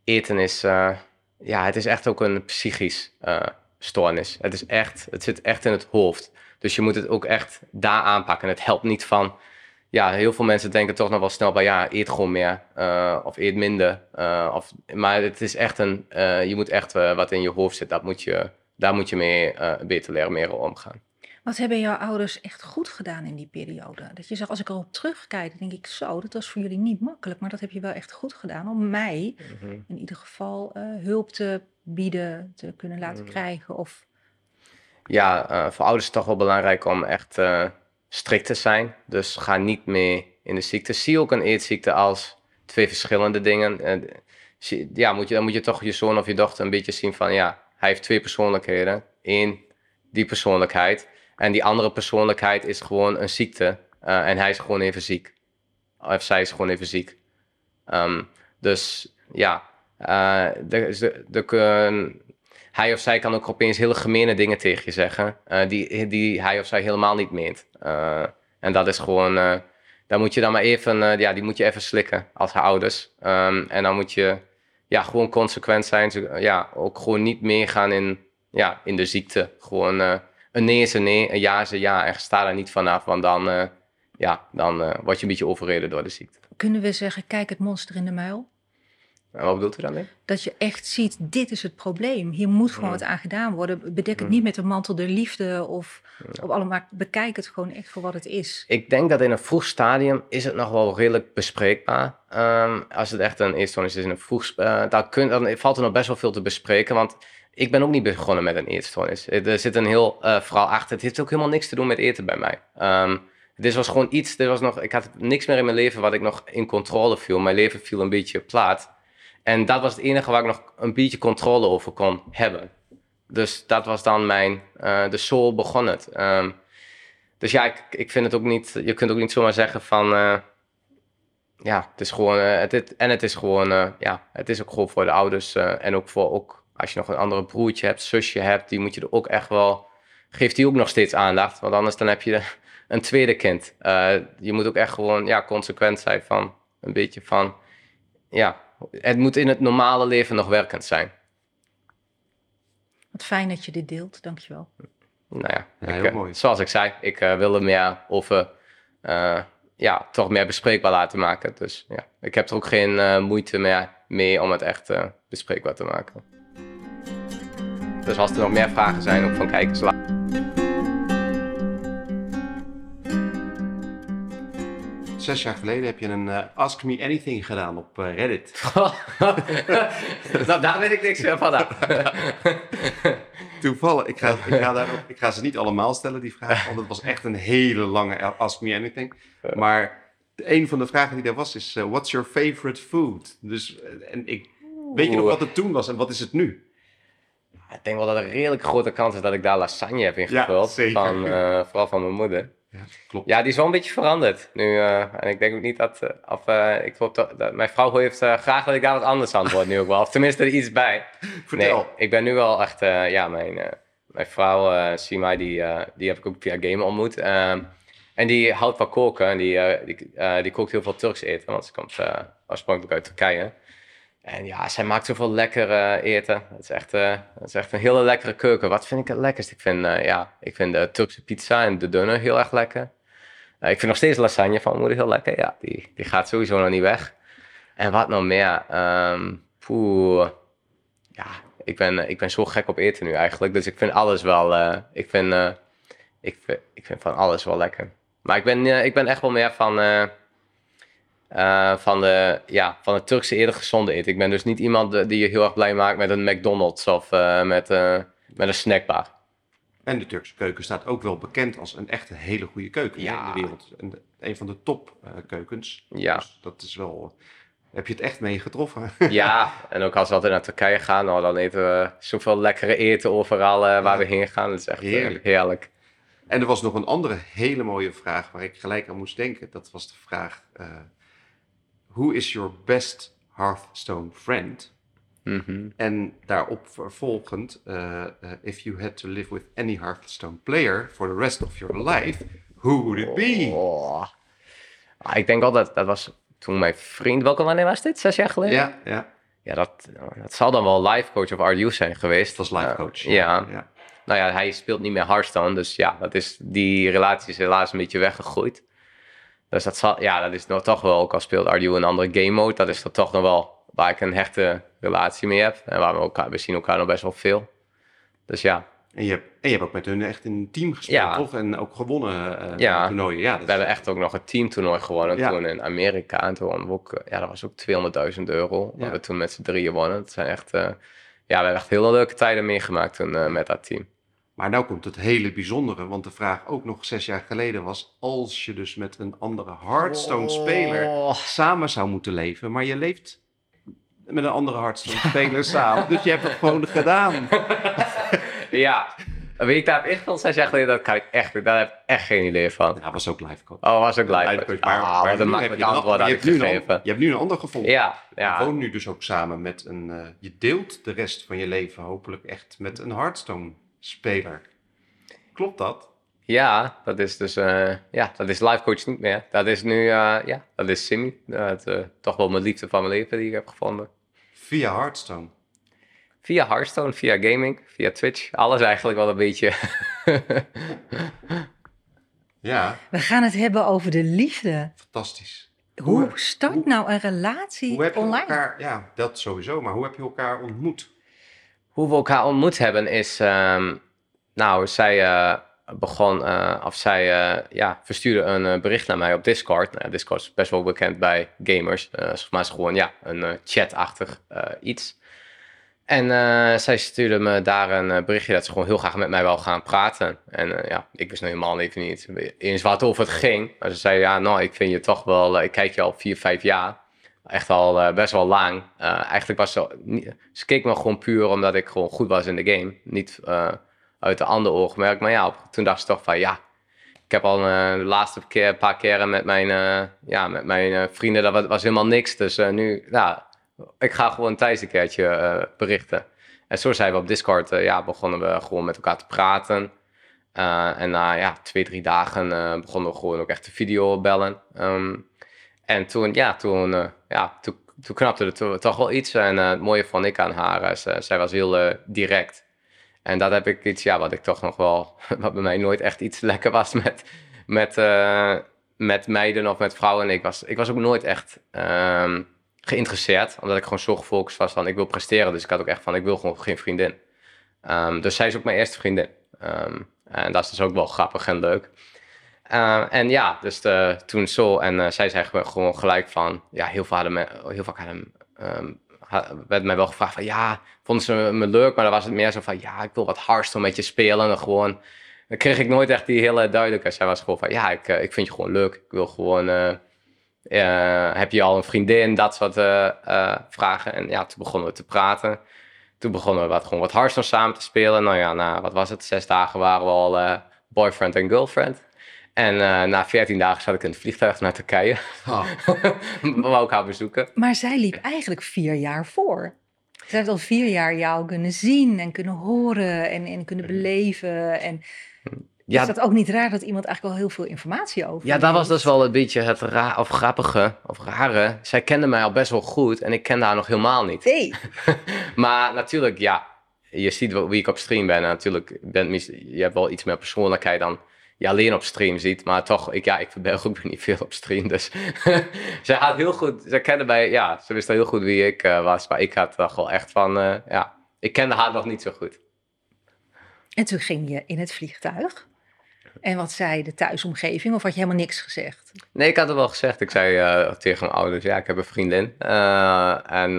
eten is, eh, ja, het is echt ook een psychisch eh, stoornis. Het is echt, het zit echt in het hoofd. Dus je moet het ook echt daar aanpakken. Het helpt niet van, ja, heel veel mensen denken toch nog wel snel bij, ja, eet gewoon meer eh, of eet minder. of, maar het is echt een, je moet echt wat in je hoofd zit, dat moet je, daar moet je mee beter leren mee omgaan. Wat hebben jouw ouders echt goed gedaan in die periode? Dat je zegt, als ik erop terugkijk, denk ik zo, dat was voor jullie niet makkelijk, maar dat heb je wel echt goed gedaan om mij in ieder geval eh, hulp te bieden, te kunnen laten Mhm. krijgen. Of ja, eh, voor ouders is het toch wel belangrijk om echt eh, strikt te zijn. Dus ga niet mee in de ziekte. Zie ook een eetziekte als twee verschillende dingen. Ja, moet je, dan moet je toch je zoon of je dochter een beetje zien van, ja, hij heeft twee persoonlijkheden. Eén, die persoonlijkheid. En die andere persoonlijkheid is gewoon een ziekte. eh, en hij is gewoon even ziek. Of zij is gewoon even ziek. Ehm, dus ja, de, de, de, hij of zij kan ook opeens hele gemene dingen tegen je zeggen. eh, die, die hij of zij helemaal niet meent. Eh, en dat is gewoon. daar moet je dan maar even. ja, die moet je even slikken als ouders. Ehm, en dan moet je. Ja, gewoon consequent zijn. Ja, ook gewoon niet meegaan in. Ja, in de ziekte. Gewoon. Een nee is een nee, een ja is een ja. En sta daar niet vanaf, want dan. eh, ja, dan eh, word je een beetje overreden door de ziekte. Kunnen we zeggen, kijk het monster in de muil? En wat bedoelt u daarmee? Dat je echt ziet, dit is het probleem. Hier moet gewoon Mm. wat aan gedaan worden. Bedek het Mm. niet met een mantel der liefde of, of allemaal. Bekijk het gewoon echt voor wat het is. Ik denk dat in een vroeg stadium is het nog wel redelijk bespreekbaar. Ehm, als het echt een eetstoornis is in een vroeg... eh, dan, kun, dan valt er nog best wel veel te bespreken. Want ik ben ook niet begonnen met een eetstoornis. Er zit een heel eh verhaal achter. Het heeft ook helemaal niks te doen met eten bij mij. Ehm, dit was gewoon iets... Dit was nog, ik had niks meer in mijn leven wat ik nog in controle viel. Mijn leven viel een beetje plaat. En dat was het enige waar ik nog een beetje controle over kon hebben. Dus dat was dan mijn... eh, de soul begon het. Ehm, dus ja, ik, ik vind het ook niet. Je kunt ook niet zomaar zeggen van. eh, ja, het is gewoon. eh, het, en het is gewoon. eh, ja, het is ook gewoon voor de ouders. eh, en ook voor. Ook als je nog een andere broertje hebt, zusje hebt. Die moet je er ook echt wel. Geeft die ook nog steeds aandacht. Want anders dan heb je <laughs> een tweede kind. Eh, je moet ook echt gewoon. Ja, consequent zijn van. Een beetje van. Ja, het moet in het normale leven nog werkend zijn. Wat fijn dat je dit deelt, dankjewel. Nou ja, Ja, ik, heel eh, mooi. zoals ik zei, ik eh, wil er meer over, eh, ja, toch meer bespreekbaar laten maken. Dus ja, ik heb er ook geen eh, moeite meer mee om het echt eh, bespreekbaar te maken. Dus als er nog meer vragen zijn, ook van kijkers, laat. Zes jaar geleden heb je een eh, Ask Me Anything gedaan op eh, Reddit. <laughs> <laughs> nou, daar weet ik niks meer van. <laughs> Toevallig, ik ga, ik, ga daarop, ik ga ze niet allemaal stellen, die vragen, want het was echt een hele lange Ask Me Anything. Maar een van de vragen die daar was is, eh, what's your favorite food? Dus, en ik, weet je nog wat het toen was en wat is het nu? Ik denk wel dat er een redelijk grote kans is dat ik daar lasagne heb ingevuld. Ja. Van, eh, vooral van mijn moeder. Ja, klopt. Ja, die is wel een beetje veranderd nu. eh, en ik denk ook niet dat. eh, of, ik hoop dat, dat- mijn vrouw heeft graag dat ik daar wat anders antwoord nu ook wel. Of tenminste er iets bij. <laughs> Vertel. Nee, ik ben nu wel echt. ja, mijn, mijn vrouw, Sima, die, die heb ik ook via game ontmoet. Ehm, en die houdt van koken. En die, die, die kookt heel veel Turks eten. Want ze komt oorspronkelijk uit Turkije. En ja, zij maakt zoveel lekker eh, eten. Het is, echt, het is echt een hele lekkere keuken. Wat vind ik het lekkerst? Ik vind, eh, ja, ik vind de Turkse pizza en de dunner heel erg lekker. Ik vind nog steeds lasagne van mijn moeder heel lekker. Ja, die, die gaat sowieso nog niet weg. En wat nog meer? Ehm poeh. Ja, ik ben, ik ben zo gek op eten nu eigenlijk. Dus ik vind alles wel... ik, vind, ik, vind, ik vind van alles wel lekker. Maar ik ben, ik ben echt wel meer van... eh, van, de, ja, van het Turkse eerder gezonde eten. Ik ben dus niet iemand die je heel erg blij maakt met een McDonald's of eh, met, eh, met een snackbar. En de Turkse keuken staat ook wel bekend als een echt hele goede keuken Ja. in de wereld. En de- een van de top eh, keukens. Ja. Dus dat is wel... Heb je het echt mee getroffen? <laughs> Ja, en ook als we altijd naar Turkije gaan, nou, dan eten we zoveel lekkere eten overal waar we heen gaan. Dat is echt Heerlijk. heerlijk. En er was nog een andere hele mooie vraag waar ik gelijk aan moest denken. Dat was de vraag: Who is your best Hearthstone friend? Mhm. En daarop vervolgend: eh, eh, If you had to live with any Hearthstone player for the rest of your life, who would it be? Oh. Ah, ik denk wel dat dat was toen mijn vriend, welke wanneer was dit? Zes jaar geleden? Ja, ja, Ja, dat, dat zal dan wel life coach of RU zijn geweest. het was life coach. Eh, ja. ja. Nou ja, hij speelt niet meer Hearthstone, dus ja, dat is, die relatie is helaas een beetje weggegroeid. Dus dat, zal, ja, dat is nog toch wel, ook al speelt Ardu een andere game mode, dat is er toch nog wel waar ik een hechte relatie mee heb. En waar we elkaar, we zien elkaar nog best wel veel. Dus ja, En, je hebt, en je hebt ook met hun echt in een team gespeeld, Ja. toch? En ook gewonnen eh Ja. toernooien. Ja, dat we is- hebben echt ook nog een teamtoernooi gewonnen Ja. toen in Amerika. En toen wonnen we ook, eh, ja, dat was ook 200.000 euro, Ja. we toen met z'n drieën wonnen. Dat zijn echt, eh, ja, we hebben echt hele leuke tijden meegemaakt toen eh, met dat team. Maar nou komt het hele bijzondere, want de vraag ook nog zes jaar geleden was: als je dus met een andere Hearthstone-speler Oh. samen zou moeten leven, maar je leeft met een andere Hearthstone-speler samen. Dus je hebt het gewoon gedaan. <laughs> ja, wie ik daar heb ingevuld zijn zeggen, dat kan ik echt, daar heb ik echt geen idee van. Ja, was ook live coach. Oh, was ook live coach. coach, maar- Ah, maar wat een nu heb makkelijk je een- antwoord je ik hebt nu een gegeven. an- Je hebt nu een ander gevonden. Ja, Je woont nu dus ook samen met een... eh, je deelt de rest van je leven hopelijk echt met een Hearthstone-speler. Klopt dat? Ja, dat is dus, eh, ja, dat is life coach niet meer. Dat is nu, eh, ja, dat is Simmy. Het, eh, toch wel mijn liefde van mijn leven die ik heb gevonden. Via Hearthstone. Via Hearthstone, via gaming, via Twitch. Alles eigenlijk wel een beetje. <laughs> Ja, We gaan het hebben over de liefde. fantastisch. Hoe Hoe- start hoe- nou een relatie Hoe heb je online? elkaar... Ja, dat sowieso. Maar hoe heb je elkaar ontmoet? Hoe we elkaar ontmoet hebben is, ehm, nou, zij eh, begon, eh, of zij, eh, ja, verstuurde een bericht naar mij op Discord. Nou, Discord is best wel bekend bij gamers, mij is gewoon, ja, een chatachtig iets. En zij stuurde me daar een berichtje dat ze gewoon heel graag met mij wil gaan praten. En ja, ik wist nog helemaal even niet eens wat over het ging. Maar ze zei, ja, nou, ik vind je toch wel, ik kijk je al vier, vijf jaar. Echt al eh, best wel lang. Eh, eigenlijk was niet- ze keek me gewoon puur omdat ik gewoon goed was in de game. Niet eh, uit de andere oogmerk. Maar ja, toen dacht ze toch van, ja, ik heb al de laatste keer, paar keren met mijn, ja, met mijn vrienden, dat was, helemaal niks. Dus nu, ja, ik ga gewoon Thijs een keertje berichten. En zo zijn we op Discord, ja, begonnen we gewoon met elkaar te praten. En na ja, twee, drie dagen begonnen we gewoon ook echt de video bellen. Ehm, en toen, ja, toen, eh, ja, toen, knapte to- toch wel iets. En eh, het mooie vond ik aan haar, eh, zij was heel eh, direct. En dat heb ik iets, ja, wat ik toch nog wel, <laughs> wat bij mij nooit echt iets lekker was met, met, eh, met meiden of met vrouwen. Ik was, ik was ook nooit echt ehm, geïnteresseerd, omdat ik gewoon zo gefocust was van ik wil presteren. Dus ik had ook echt van ik wil gewoon geen vriendin. Ehm, dus zij is ook mijn eerste vriendin. Ehm, en dat is dus ook wel grappig en leuk. Eh, en ja, dus de, toen zo. En eh, zij zei gewoon- gelijk van... Ja, heel vaak hadden, me, heel vaak hadden, ehm, werd mij wel gevraagd van... Ja, vonden ze me leuk? Maar dan was het meer zo van... Ja, ik wil wat Hearthstone met je spelen. En gewoon... Dan kreeg ik nooit echt die hele duidelijke. Zij was gewoon van... Ja, ik, eh, ik vind je gewoon leuk. Ik wil gewoon... eh, eh, heb je al een vriendin? Dat soort eh, eh, vragen. En ja, toen begonnen we te praten. Toen begonnen we wat, gewoon wat Hearthstone samen te spelen. Nou ja, na, wat was het? Zes dagen waren we al eh, boyfriend en girlfriend. En eh, na 14 dagen zat ik in het vliegtuig naar Turkije. We <laughs> wou ik haar bezoeken. Maar zij liep eigenlijk vier jaar voor. Zij heeft al vier jaar jou kunnen zien en kunnen horen en, en kunnen beleven. En Ja, is dat ook niet raar dat iemand eigenlijk al heel veel informatie over ja, dat was dus wel een beetje het ra of grappige of rare. Zij kende mij al best wel goed en ik kende haar nog helemaal niet. Nee, <laughs> Maar natuurlijk, ja, je ziet wie ik op stream ben. En natuurlijk, bent, mis- je hebt wel iets meer persoonlijkheid dan je alleen op stream ziet. Maar toch, ik, ja, ik verberg ook niet veel op stream. Dus <laughs> zij had heel goed, zij kende mij, ja, ze wist heel goed wie ik eh, was. Maar ik had toch wel echt van, eh, ja, ik kende haar nog niet zo goed. En toen ging je in het vliegtuig. En wat zei de thuisomgeving? Of had je helemaal niks gezegd? Nee, ik had het wel gezegd. Ik zei eh, tegen mijn ouders, ja, ik heb een vriendin. En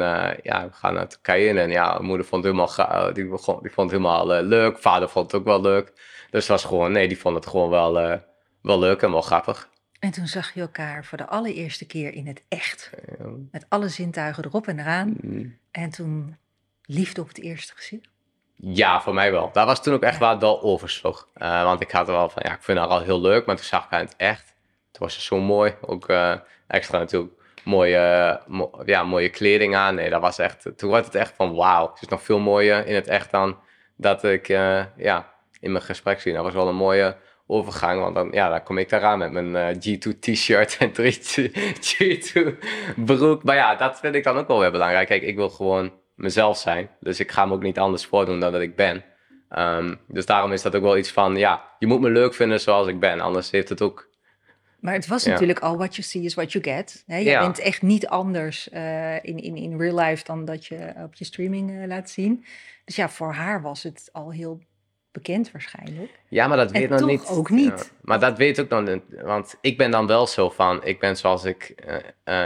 ja, we gaan naar Turkije. in. En ja, mijn moeder vond het helemaal, die, begon, die vond het helemaal leuk. Vader vond het ook wel leuk. Dus het was gewoon, nee, die vond het gewoon wel, eh, wel leuk en wel grappig. En toen zag je elkaar voor de allereerste keer in het echt. Ja. Met alle zintuigen erop en eraan. Mm. En toen liefde op het eerste gezicht. Ja, voor mij wel. Dat was toen ook echt waar het wel oversloeg. Eh, want ik had er wel van, ja, ik vind haar al heel leuk. Maar toen zag ik haar in het echt. Toen was ze zo mooi. Ook eh, extra natuurlijk mooie, mo- ja, mooie kleding aan. Nee, dat was echt, toen werd het echt van, wauw. Ze is nog veel mooier in het echt dan dat ik ja, in mijn gesprek zie. Dat was wel een mooie overgang. Want dan, ja, dan kom ik daaraan met mijn eh, G2 t-shirt en 3 G2 broek. Maar ja, dat vind ik dan ook wel weer belangrijk. Kijk, ik wil gewoon mezelf zijn. Dus ik ga me ook niet anders voordoen dan dat ik ben. Ehm, dus daarom is dat ook wel iets van, ja, je moet me leuk vinden zoals ik ben. Anders heeft het ook... Maar het was Ja. natuurlijk al what you see is what you get. Hè? Je Ja. bent echt niet anders eh, in, in, in real life dan dat je op je streaming eh, laat zien. Dus ja, voor haar was het al heel bekend waarschijnlijk. Ja, maar dat En weet nog toch niet. ook niet. Ja, maar dat weet ook niet. Want ik ben dan wel zo van, ik ben zoals ik eh,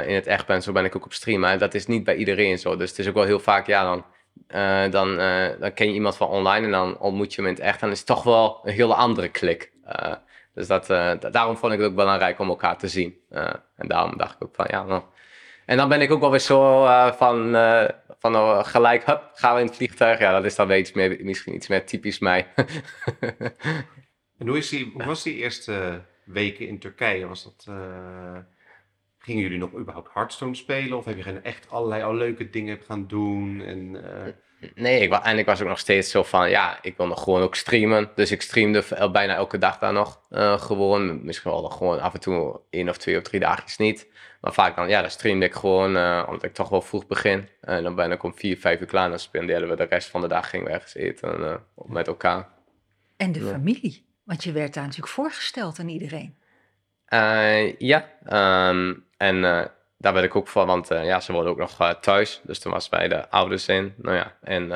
eh, in het echt ben, zo ben ik ook op stream. Maar dat is niet bij iedereen zo. Dus het is ook wel heel vaak, ja, dan, eh, dan, dan ken je iemand van online en dan ontmoet je hem in het echt. Dan is het toch wel een hele andere klik. Dus dat, da- daarom vond ik het ook belangrijk om elkaar te zien. En daarom dacht ik ook van, ja, nou, En dan ben ik ook wel weer zo van, van uh, gelijk, hup, gaan we in het vliegtuig. Ja, dat is dan weer iets meer, misschien iets meer typisch mij. <laughs> en hoe, is die, hoe was die eerste weken in Turkije? Was dat, gingen jullie nog überhaupt Hearthstone spelen? Of heb je geen echt allerlei al leuke dingen gaan doen? En, Nee, ik, en ik was ook nog steeds zo van, ja, ik wil nog gewoon ook streamen. Dus ik streamde bijna elke dag daar nog gewoon. Misschien wel gewoon af en toe één of twee of drie dagjes niet. Maar vaak dan, ja, dan streamde ik gewoon, uh, omdat ik toch wel vroeg begin. En dan ben ik om vier, vijf uur klaar. Dan spendeerden we de rest van de dag, gingen we ergens eten uh, met elkaar. En de familie, want je werd daar natuurlijk voorgesteld aan iedereen. Ja, um, en daar werd ik ook voor, want ja, ze worden ook nog thuis. Dus toen was bij de ouders in. Nou ja, en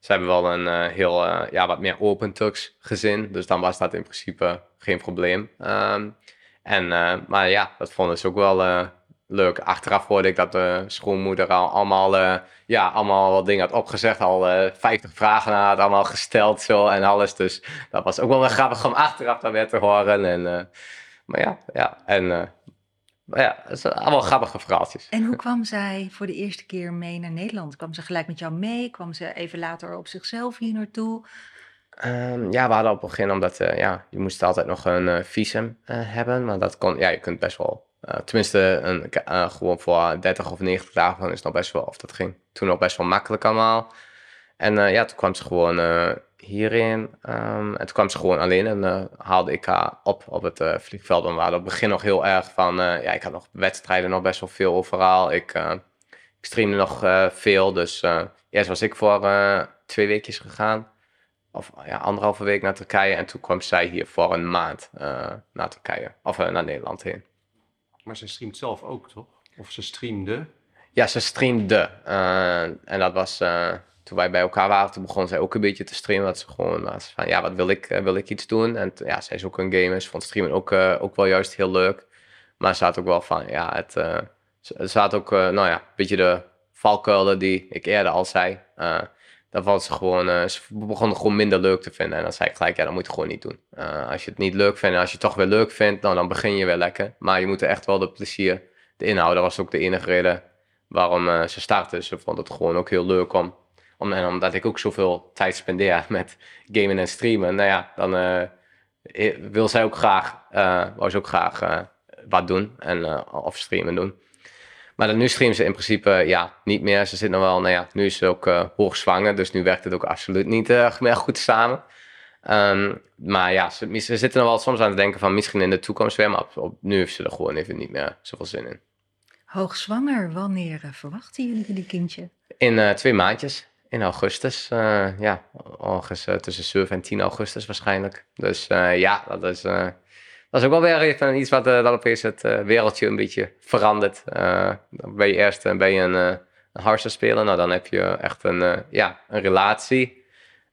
ze hebben wel een heel, ja, wat meer open Turks gezin. Dus dan was dat in principe geen probleem. Um, en, maar ja, dat vonden ze ook wel leuk. Achteraf hoorde ik dat de schoonmoeder al allemaal, ja, allemaal wat dingen had opgezegd. Al uh, 50 vragen had allemaal gesteld zo en alles. Dus dat was ook wel grappig om achteraf daar weer te horen. En, maar ja, ja. En maar ja, het zijn allemaal grappige verhaaltjes. En hoe kwam zij voor de eerste keer mee naar Nederland? Kwam ze gelijk met jou mee? Kwam ze even later op zichzelf hier naartoe? Um, ja, we hadden op het begin, omdat ja, je moest altijd nog een visum hebben. Maar dat kon, ja, je kunt best wel tenminste, een, gewoon voor 30 of 90 dagen is nog best wel, of dat ging toen nog best wel makkelijk allemaal. En ja, toen kwam ze gewoon hierin. Um, en toen kwam ze gewoon alleen en haalde ik haar op op het vliegveld. En we hadden op het begin nog heel erg van, ja, ik had nog wedstrijden nog best wel veel overal. Ik, ik streamde nog veel, dus eerst was ik voor twee weekjes gegaan. Of ja, anderhalve week naar Turkije. En toen kwam zij hier voor een maand naar Turkije, of naar Nederland heen. Maar ze streamt zelf ook, toch? Of ze streamde? Ja, ze streamde. Uh, en dat was uh, toen wij bij elkaar waren, toen begon zij ook een beetje te streamen. Dat ze gewoon was van, ja, wat wil ik? Uh, wil ik iets doen? En ja, zij is ook een gamer. Ze vond streamen ook, ook wel juist heel leuk. Maar ze had ook wel van, ja, het, ze, ze had ook, nou ja, een beetje de valkuilen die ik eerder al zei dan valt ze gewoon, uh, ze begonnen gewoon minder leuk te vinden. En dan zei ik gelijk, ja, dat moet je gewoon niet doen. Uh, als je het niet leuk vindt en als je het toch weer leuk vindt, nou, dan begin je weer lekker. Maar je moet er echt wel de plezier de inhoud. Dat was ook de enige reden waarom uh, ze startte. Ze vond het gewoon ook heel leuk om, om, en omdat ik ook zoveel tijd spendeer <laughs> met gamen en streamen. Nou ja, dan wil zij ook graag, wou ze ook graag wat doen en, of streamen doen. Maar dan nu streamt ze in principe ja, niet meer. Ze zit nog wel, nou ja, nu is ze ook uh, hoogzwanger, dus nu werkt het ook absoluut niet uh, <laughs> meer goed samen. Um, maar ja, ze, ze, zitten nog wel soms aan het denken van misschien in de toekomst weer, maar op, nu heeft ze er gewoon even niet meer zoveel zin in. Hoogzwanger, wanneer uh, verwachten jullie die kindje? In twee maandjes, in augustus. ja, ergens tussen 7 en 10 augustus waarschijnlijk. Dus ja, dat is dat is ook wel weer even iets wat dan opeens het wereldje een beetje verandert. Ben je eerst ben je een, een speler, nou dan heb je echt een, ja, een relatie.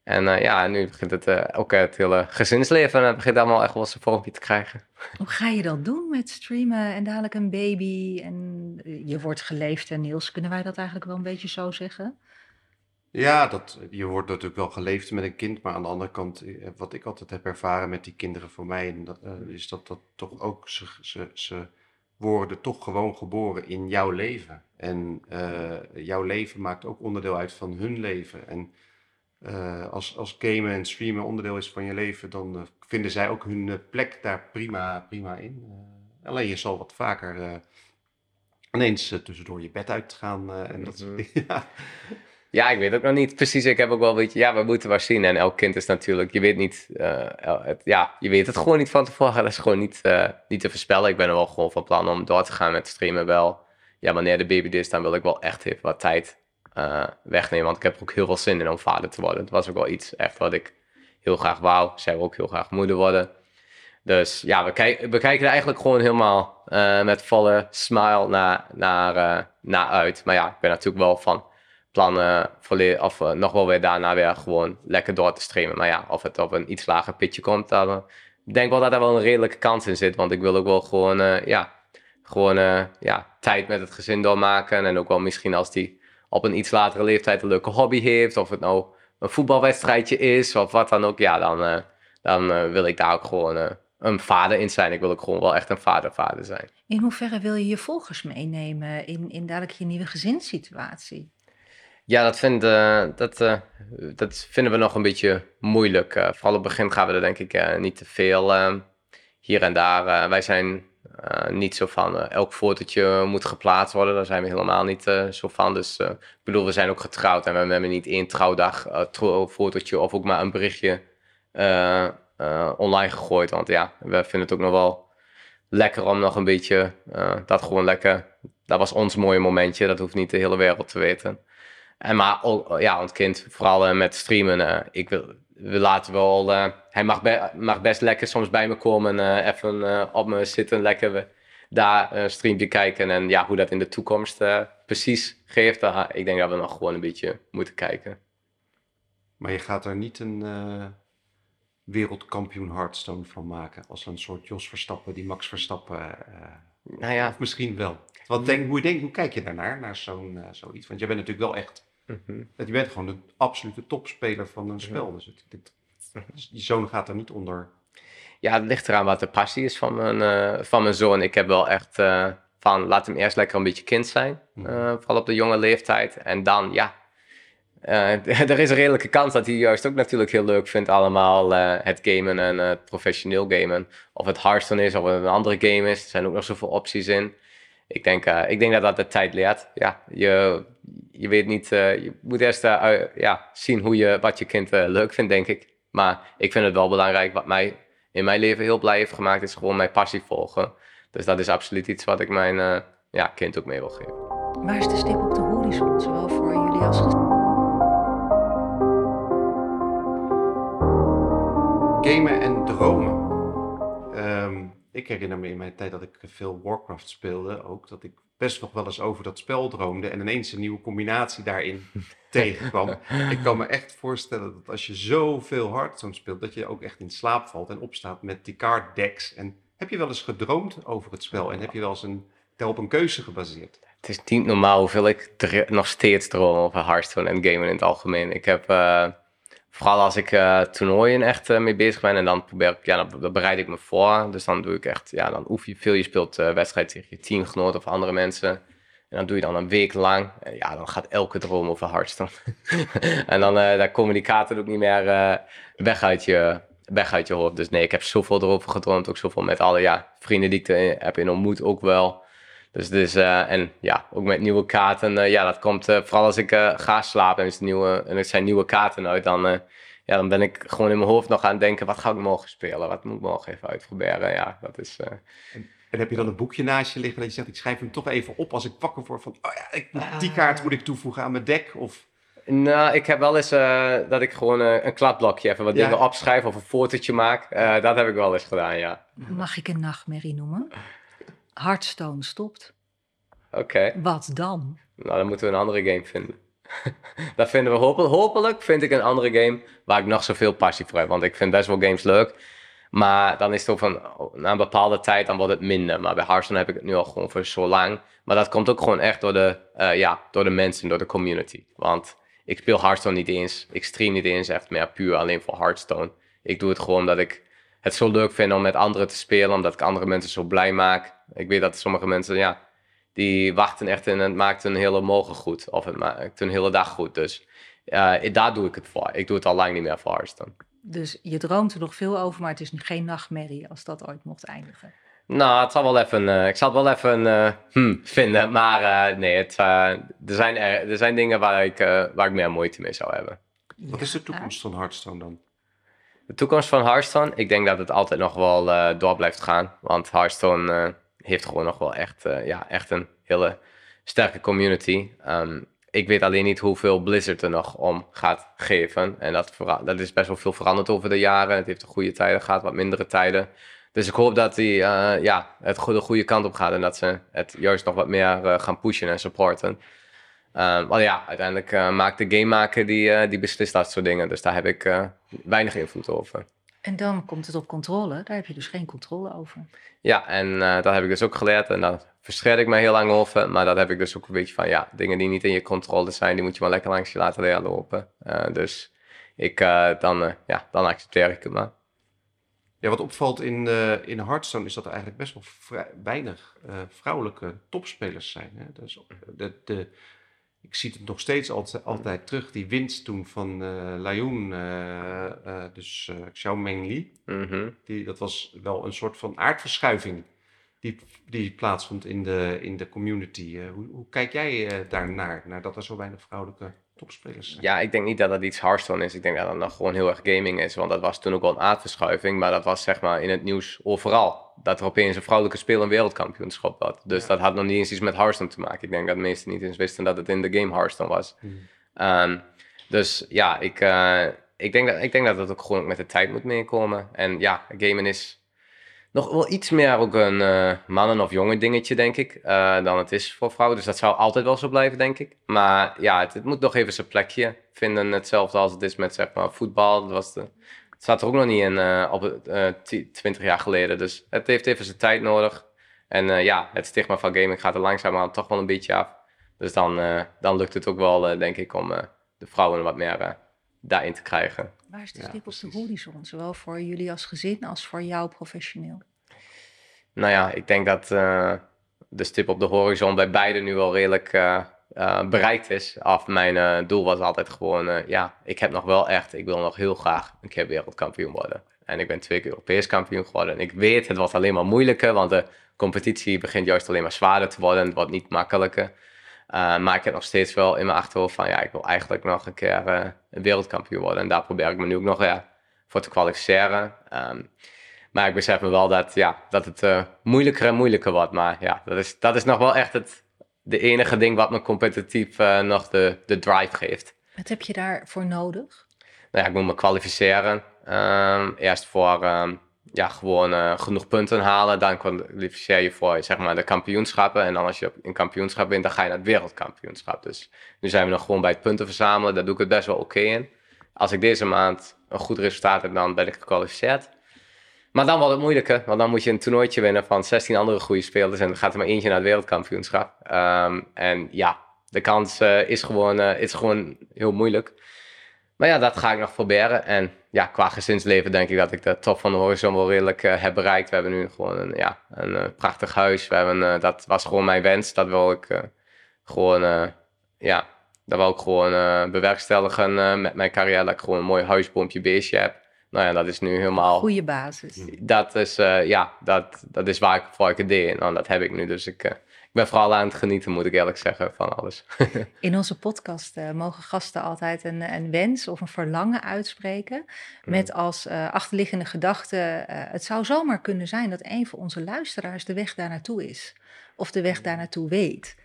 En ja, nu begint het ook het hele gezinsleven en begint allemaal echt wel zijn vormpje te krijgen. Hoe ga je dat doen met streamen en dadelijk een baby en je wordt geleefd en Niels, kunnen wij dat eigenlijk wel een beetje zo zeggen? Ja, dat, je wordt natuurlijk wel geleefd met een kind, maar aan de andere kant, eh, wat ik altijd heb ervaren met die kinderen voor mij, uh, is dat dat toch ook, ze, ze, ze worden toch gewoon geboren in jouw leven. En uh, jouw leven maakt ook onderdeel uit van hun leven. En uh, als, als gamen en streamen onderdeel is van je leven, dan vinden zij ook hun plek daar prima, prima in. alleen je zal wat vaker ineens tussendoor je bed uitgaan en dat mm <laughs> ja. Ja, ik weet ook nog niet precies. Ik heb ook wel een beetje, ja, we moeten maar zien. En elk kind is natuurlijk, je weet niet, het, ja, je weet het gewoon niet van tevoren. <laughs> Dat is gewoon niet, uh, niet te voorspellen. Ik ben er wel gewoon van plan om door te gaan met streamen wel. Ja, wanneer de baby is, dan wil ik wel echt even wat tijd uh, wegnemen. Want ik heb ook heel veel zin in om vader te worden. Het was ook wel iets echt wat ik heel graag wou. Zij wil ook heel graag moeder worden. Dus ja, we, kijk, we kijken er eigenlijk gewoon helemaal met volle smile naar, naar, naar uit. Maar ja, ik ben natuurlijk wel van plannen of uh, nog wel weer daarna weer gewoon lekker door te streamen. Maar ja, of het op een iets lager pitje komt, dan uh, denk wel dat er wel een redelijke kans in zit. Want ik wil ook wel gewoon, uh, ja, gewoon ja, tijd met het gezin doormaken. En ook wel misschien als die op een iets latere leeftijd een leuke hobby heeft. Of het nou een voetbalwedstrijdje is of wat dan ook. Ja, dan, dan wil ik daar ook gewoon een vader in zijn. Ik wil ook gewoon wel echt een vader-vader zijn. In hoeverre wil je je volgers meenemen in, in dadelijk je nieuwe gezinssituatie? Ja, dat, uh, dat, uh, dat vinden we nog een beetje moeilijk. Uh, vooral op het begin gaan we er denk ik niet te veel hier en daar. wij zijn niet zo van elk fotootje moet geplaatst worden. Daar zijn we helemaal niet zo van. Dus ik bedoel, we zijn ook getrouwd en we hebben niet één trouwdag een fotootje of ook maar een berichtje online gegooid. Want ja, we vinden het ook nog wel lekker om nog een beetje dat gewoon lekker. Dat was ons mooie momentje. Dat hoeft niet de hele wereld te weten. En maar ook, ja, ons kind, vooral uh, met streamen, uh, ik wil, we laten wel, uh, hij mag, be mag best lekker soms bij me komen, even op me zitten, lekker daar een streampje kijken. En ja, hoe dat in de toekomst precies geeft, ik denk dat we nog gewoon een beetje moeten kijken. Maar je gaat er niet een wereldkampioen Hearthstone van maken, als een soort Jos Verstappen die Max Verstappen, nou ja. of misschien wel. Wat denk, hoe, denk, hoe kijk je daarnaar, naar zo'n zoiets? Want jij bent natuurlijk wel echt Mm Je bent gewoon de absolute topspeler van een spel. Dus, het, dit, dus die zoon gaat er niet onder. Ja, het ligt eraan wat de passie is van mijn, uh, van mijn zoon. Ik heb wel echt uh, van, laat hem eerst lekker een beetje kind zijn. Uh, vooral op de jonge leeftijd. En dan, ja, <laughs> er is een redelijke kans dat hij juist ook natuurlijk heel leuk vindt allemaal het gamen en het professioneel gamen. Of het Hearthstone is of het een andere game is. Er zijn ook nog zoveel opties in. Ik denk, ik denk dat dat de tijd leert. Ja, je, je weet niet, uh, je moet eerst uh, ja, zien hoe je, wat je kind uh, leuk vindt, denk ik. Maar ik vind het wel belangrijk, wat mij in mijn leven heel blij heeft gemaakt, is gewoon mijn passie volgen. Dus dat is absoluut iets wat ik mijn ja, kind ook mee wil geven. Waar is de stip op de horizon, zowel voor jullie als gezin? Gamen en dromen. Ik herinner me in mijn tijd dat ik veel Warcraft speelde ook, dat ik best nog wel eens over dat spel droomde en ineens een nieuwe combinatie daarin <laughs> tegenkwam. Ik kan me echt voorstellen dat als je zoveel Hearthstone speelt, dat je ook echt in slaap valt en opstaat met die card decks. En heb je wel eens gedroomd over het spel en heb je wel eens een, op een keuze gebaseerd? Het is niet normaal hoeveel ik nog steeds droom over Hearthstone en gamen in het algemeen. Ik heb... Uh Vooral als ik uh, toernooien echt uh, mee bezig ben en dan probeer ik, ja, dan, bereid ik me voor. Dus dan doe ik echt, ja, dan oefen je veel. Je speelt uh, wedstrijd tegen je teamgenoten of andere mensen. En dan doe je dan een week lang. En ja, dan gaat elke droom over Hearthstone. <laughs> en dan daar komen die kaarten ook niet meer weg, uit je, weg uit je hoofd. Dus nee, ik heb zoveel erover gedroomd. Ook zoveel met alle ja, vrienden die ik heb in ontmoet ook wel. Dus, dus uh, en ja, ook met nieuwe kaarten. Uh, ja, dat komt uh, vooral als ik ga slapen en, is nieuwe, en er zijn nieuwe kaarten uit. Dan, ja, dan ben ik gewoon in mijn hoofd nog aan het denken: wat ga ik morgen spelen? Wat moet ik morgen even uitproberen? Ja, dat is. En, en, heb je dan een boekje naast je liggen dat je zegt: ik schrijf hem toch even op als ik wakker word van: oh ja, ik, die kaart moet ik toevoegen aan mijn deck? Of. Nou, ik heb wel eens dat ik gewoon een kladblokje even wat dingen opschrijf of een fotootje maak. dat heb ik wel eens gedaan, ja. Mag ik een nachtmerrie noemen? Hearthstone stopt. Oké. Wat dan? Nou, dan moeten we een andere game vinden. <laughs> dat vinden we hopelijk. Hopelijk vind ik een andere game waar ik nog zoveel passie voor heb. Want ik vind best wel games leuk. Maar dan is het ook van, na een bepaalde tijd, dan wordt het minder. Maar bij Hearthstone heb ik het nu al gewoon voor zo lang. Maar dat komt ook gewoon echt door de, uh, ja, door de mensen, door de community. Want ik speel Hearthstone niet eens. Ik stream niet eens echt meer puur alleen voor Hearthstone. Ik doe het gewoon omdat ik het zo leuk vind om met anderen te spelen. Omdat ik andere mensen zo blij maak. Ik weet dat sommige mensen, ja, die wachten echt en het maakt een hele morgen goed. Of het maakt een hele dag goed. Dus uh, daar doe ik het voor. Ik doe het al lang niet meer voor Hearthstone. Dus je droomt er nog veel over, maar het is geen nachtmerrie als dat ooit mocht eindigen. Nou, het zal wel even, uh, ik zal het wel even uh, hmm, vinden. Maar uh, nee, het, er, zijn er, er zijn dingen waar ik, waar ik meer moeite mee zou hebben. Wat is de toekomst van Hearthstone dan? De toekomst van Hearthstone? Ik denk dat het altijd nog wel door blijft gaan. Want Hearthstone heeft gewoon nog wel echt, uh, ja, echt een hele sterke community. Um, ik weet alleen niet hoeveel Blizzard er nog om gaat geven. En dat, dat is best wel veel veranderd over de jaren. Het heeft de goede tijden gehad, wat mindere tijden. Dus ik hoop dat die, uh, ja, het de goede kant op gaat en dat ze het juist nog wat meer uh, gaan pushen en supporten. Um, maar ja, uiteindelijk maakt de gamemaker die, die beslist dat soort dingen. Dus daar heb ik weinig invloed over. En dan komt het op controle. Daar heb je dus geen controle over. Ja, en uh, dat heb ik dus ook geleerd. En daar verscher ik me heel lang over. Maar dat heb ik dus ook een beetje van, ja, dingen die niet in je controle zijn, die moet je maar lekker langs je laten leerlopen. Uh, dus ik, uh, dan, ja, dan accepteer ik het maar. Ja, wat opvalt in, eh, in Hearthstone is dat er eigenlijk best wel vrij- weinig eh, vrouwelijke topspelers zijn. Hè? Dus de, de, ik zie het nog steeds altijd, altijd terug, die winst toen van eh, dus Xiao Meng Li. Mhm. Die, dat was wel een soort van aardverschuiving die, die plaatsvond in de, in de community. Hoe, hoe kijk jij daarnaar, naar dat er zo weinig vrouwelijke topspelers zijn? Ja, ik denk niet dat dat iets Hearthstone is. Ik denk dat dat nog gewoon heel erg gaming is. Want dat was toen ook wel een aardverschuiving. Maar dat was zeg maar in het nieuws overal. Dat er opeens een vrouwelijke speler een wereldkampioenschap had. Dus Ja. dat had nog niet eens iets met Hearthstone te maken. Ik denk dat de meesten niet eens wisten dat het in de game Hearthstone was. Hmm. Ehm, dus ja, ik, eh, ik, denk dat, ik denk dat het ook gewoon met de tijd moet meekomen. En ja, gamen is nog wel iets meer ook een eh, mannen- of jongen dingetje, denk ik, eh, dan het is voor vrouwen. Dus dat zou altijd wel zo blijven, denk ik. Maar ja, het, het moet nog even zijn plekje vinden. Hetzelfde als het is met zeg maar, voetbal. Dat was de, het staat er ook nog niet in eh, op het, eh, ti- 20 jaar geleden. Dus het heeft even zijn tijd nodig. En ja, het stigma van gaming gaat er langzaamaan toch wel een beetje af. Dus dan, dan lukt het ook wel, denk ik, om de vrouwen wat meer daarin te krijgen. Waar is de Ja, stip op de horizon? Zowel voor jullie als gezin als voor jou professioneel. Nou ja, ik denk dat eh, de stip op de horizon bij beide nu wel redelijk eh, eh, bereikt is. Af mijn doel was altijd gewoon, ja, ik heb nog wel echt, ik wil nog heel graag een keer wereldkampioen worden. En ik ben twee keer Europees kampioen geworden. En ik weet, het wordt alleen maar moeilijker, want de competitie begint juist alleen maar zwaarder te worden. Het wordt niet makkelijker. Uh, maar ik heb nog steeds wel in mijn achterhoofd van, ja, ik wil eigenlijk nog een keer een wereldkampioen worden. En daar probeer ik me nu ook nog voor te kwalificeren. Um, maar ik besef me wel dat, ja, dat het uh, moeilijker en moeilijker wordt. Maar ja, dat is, dat is nog wel echt het de enige ding wat me competitief uh, nog de, de drive geeft. Wat heb je daarvoor nodig? Nou ja, ik moet me kwalificeren. Um, eerst voor um, ja, gewoon uh, genoeg punten halen. Dan kwalificeer je voor zeg maar, de kampioenschappen. En dan als je in kampioenschap bent, dan ga je naar het wereldkampioenschap. Dus nu zijn we nog gewoon bij het punten verzamelen. Daar doe ik het best wel oké okay in. Als ik deze maand een goed resultaat heb, dan ben ik gekwalificeerd. Maar dan wordt het moeilijker, want dan moet je een toernooitje winnen van 16 andere goede spelers. En dan gaat er maar eentje naar het wereldkampioenschap. Um, en ja, de kans uh, is, gewoon, uh, is gewoon heel moeilijk. Maar ja, dat ga ik nog proberen. En ja, qua gezinsleven denk ik dat ik de top van de horizon wel redelijk uh, heb bereikt. We hebben nu gewoon een, ja, een prachtig huis. We hebben, dat was gewoon mijn wens. Dat wil ik gewoon, ja, dat wil ik gewoon bewerkstelligen met mijn carrière. Dat ik gewoon een mooi huisboompje, beestje heb. Nou ja, dat is nu helemaal... Goede basis. Dat is, uh, ja, dat, dat is waar ik voor ik het deed. Nou, dat heb ik nu. Dus ik, uh, ik ben vooral aan het genieten, moet ik eerlijk zeggen, van alles. <laughs> In onze podcast uh, mogen gasten altijd een, een, wens of een verlangen uitspreken. Met als achterliggende gedachte, het zou zomaar kunnen zijn dat een van onze luisteraars de weg daar naartoe is. Of de weg daar naartoe weet.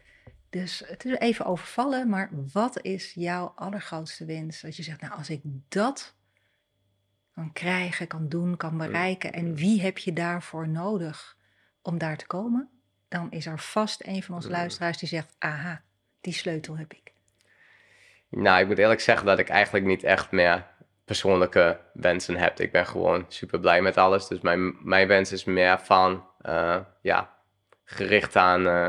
Dus het is even overvallen, maar wat is jouw allergrootste wens? Dat je zegt, nou, als ik dat kan krijgen, kan doen, kan bereiken. En wie heb je daarvoor nodig om daar te komen? Dan is er vast een van onze luisteraars die zegt: Aha, die sleutel heb ik. Nou, ik moet eerlijk zeggen dat ik eigenlijk niet echt meer persoonlijke wensen heb. Ik ben gewoon super blij met alles. Dus mijn, mijn wens is meer van, uh, ja, gericht aan, uh,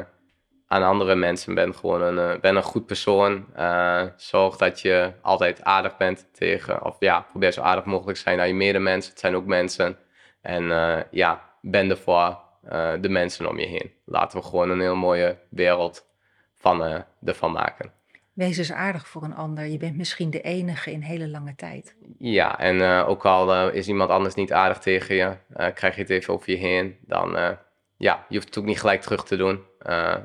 aan andere mensen. Ben gewoon een, uh, ben een goed persoon. Uh, zorg dat je altijd aardig bent tegen, of ja, probeer zo aardig mogelijk te zijn naar je medemensen. Het zijn ook mensen. En uh, ja, ben er voor uh, de mensen om je heen. Laten we gewoon een heel mooie wereld van, ervan maken. Wees dus aardig voor een ander. Je bent misschien de enige in hele lange tijd. Ja, en ook al is iemand anders niet aardig tegen je, krijg je het even over je heen, dan ja, je hoeft het ook niet gelijk terug te doen. Uh,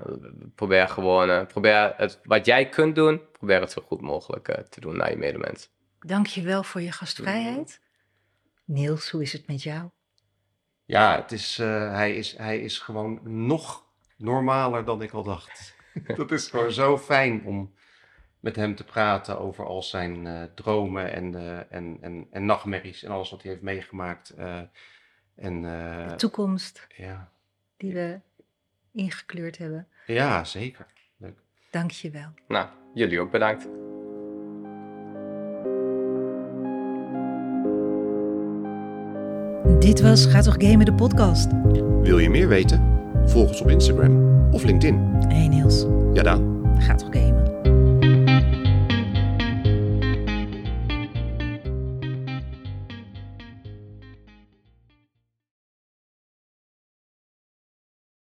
probeer gewoon, uh, probeer het, wat jij kunt doen, probeer het zo goed mogelijk uh, te doen naar je medemens. Dank je wel voor je gastvrijheid. Niels, hoe is het met jou? Ja, het is, uh, hij, is, hij is gewoon nog normaler dan ik al dacht. <laughs> Dat is gewoon zo fijn om met hem te praten over al zijn uh, dromen en, uh, en, en, en nachtmerries en alles wat hij heeft meegemaakt. en, De toekomst ja. die we ingekleurd hebben. Ja, zeker. Leuk. Dank je wel. Nou, jullie ook bedankt. Dit was Ga toch gamen de podcast. Wil je meer weten? Volg ons op Instagram of LinkedIn. Hey Niels. Ja dan. Ga toch gamen.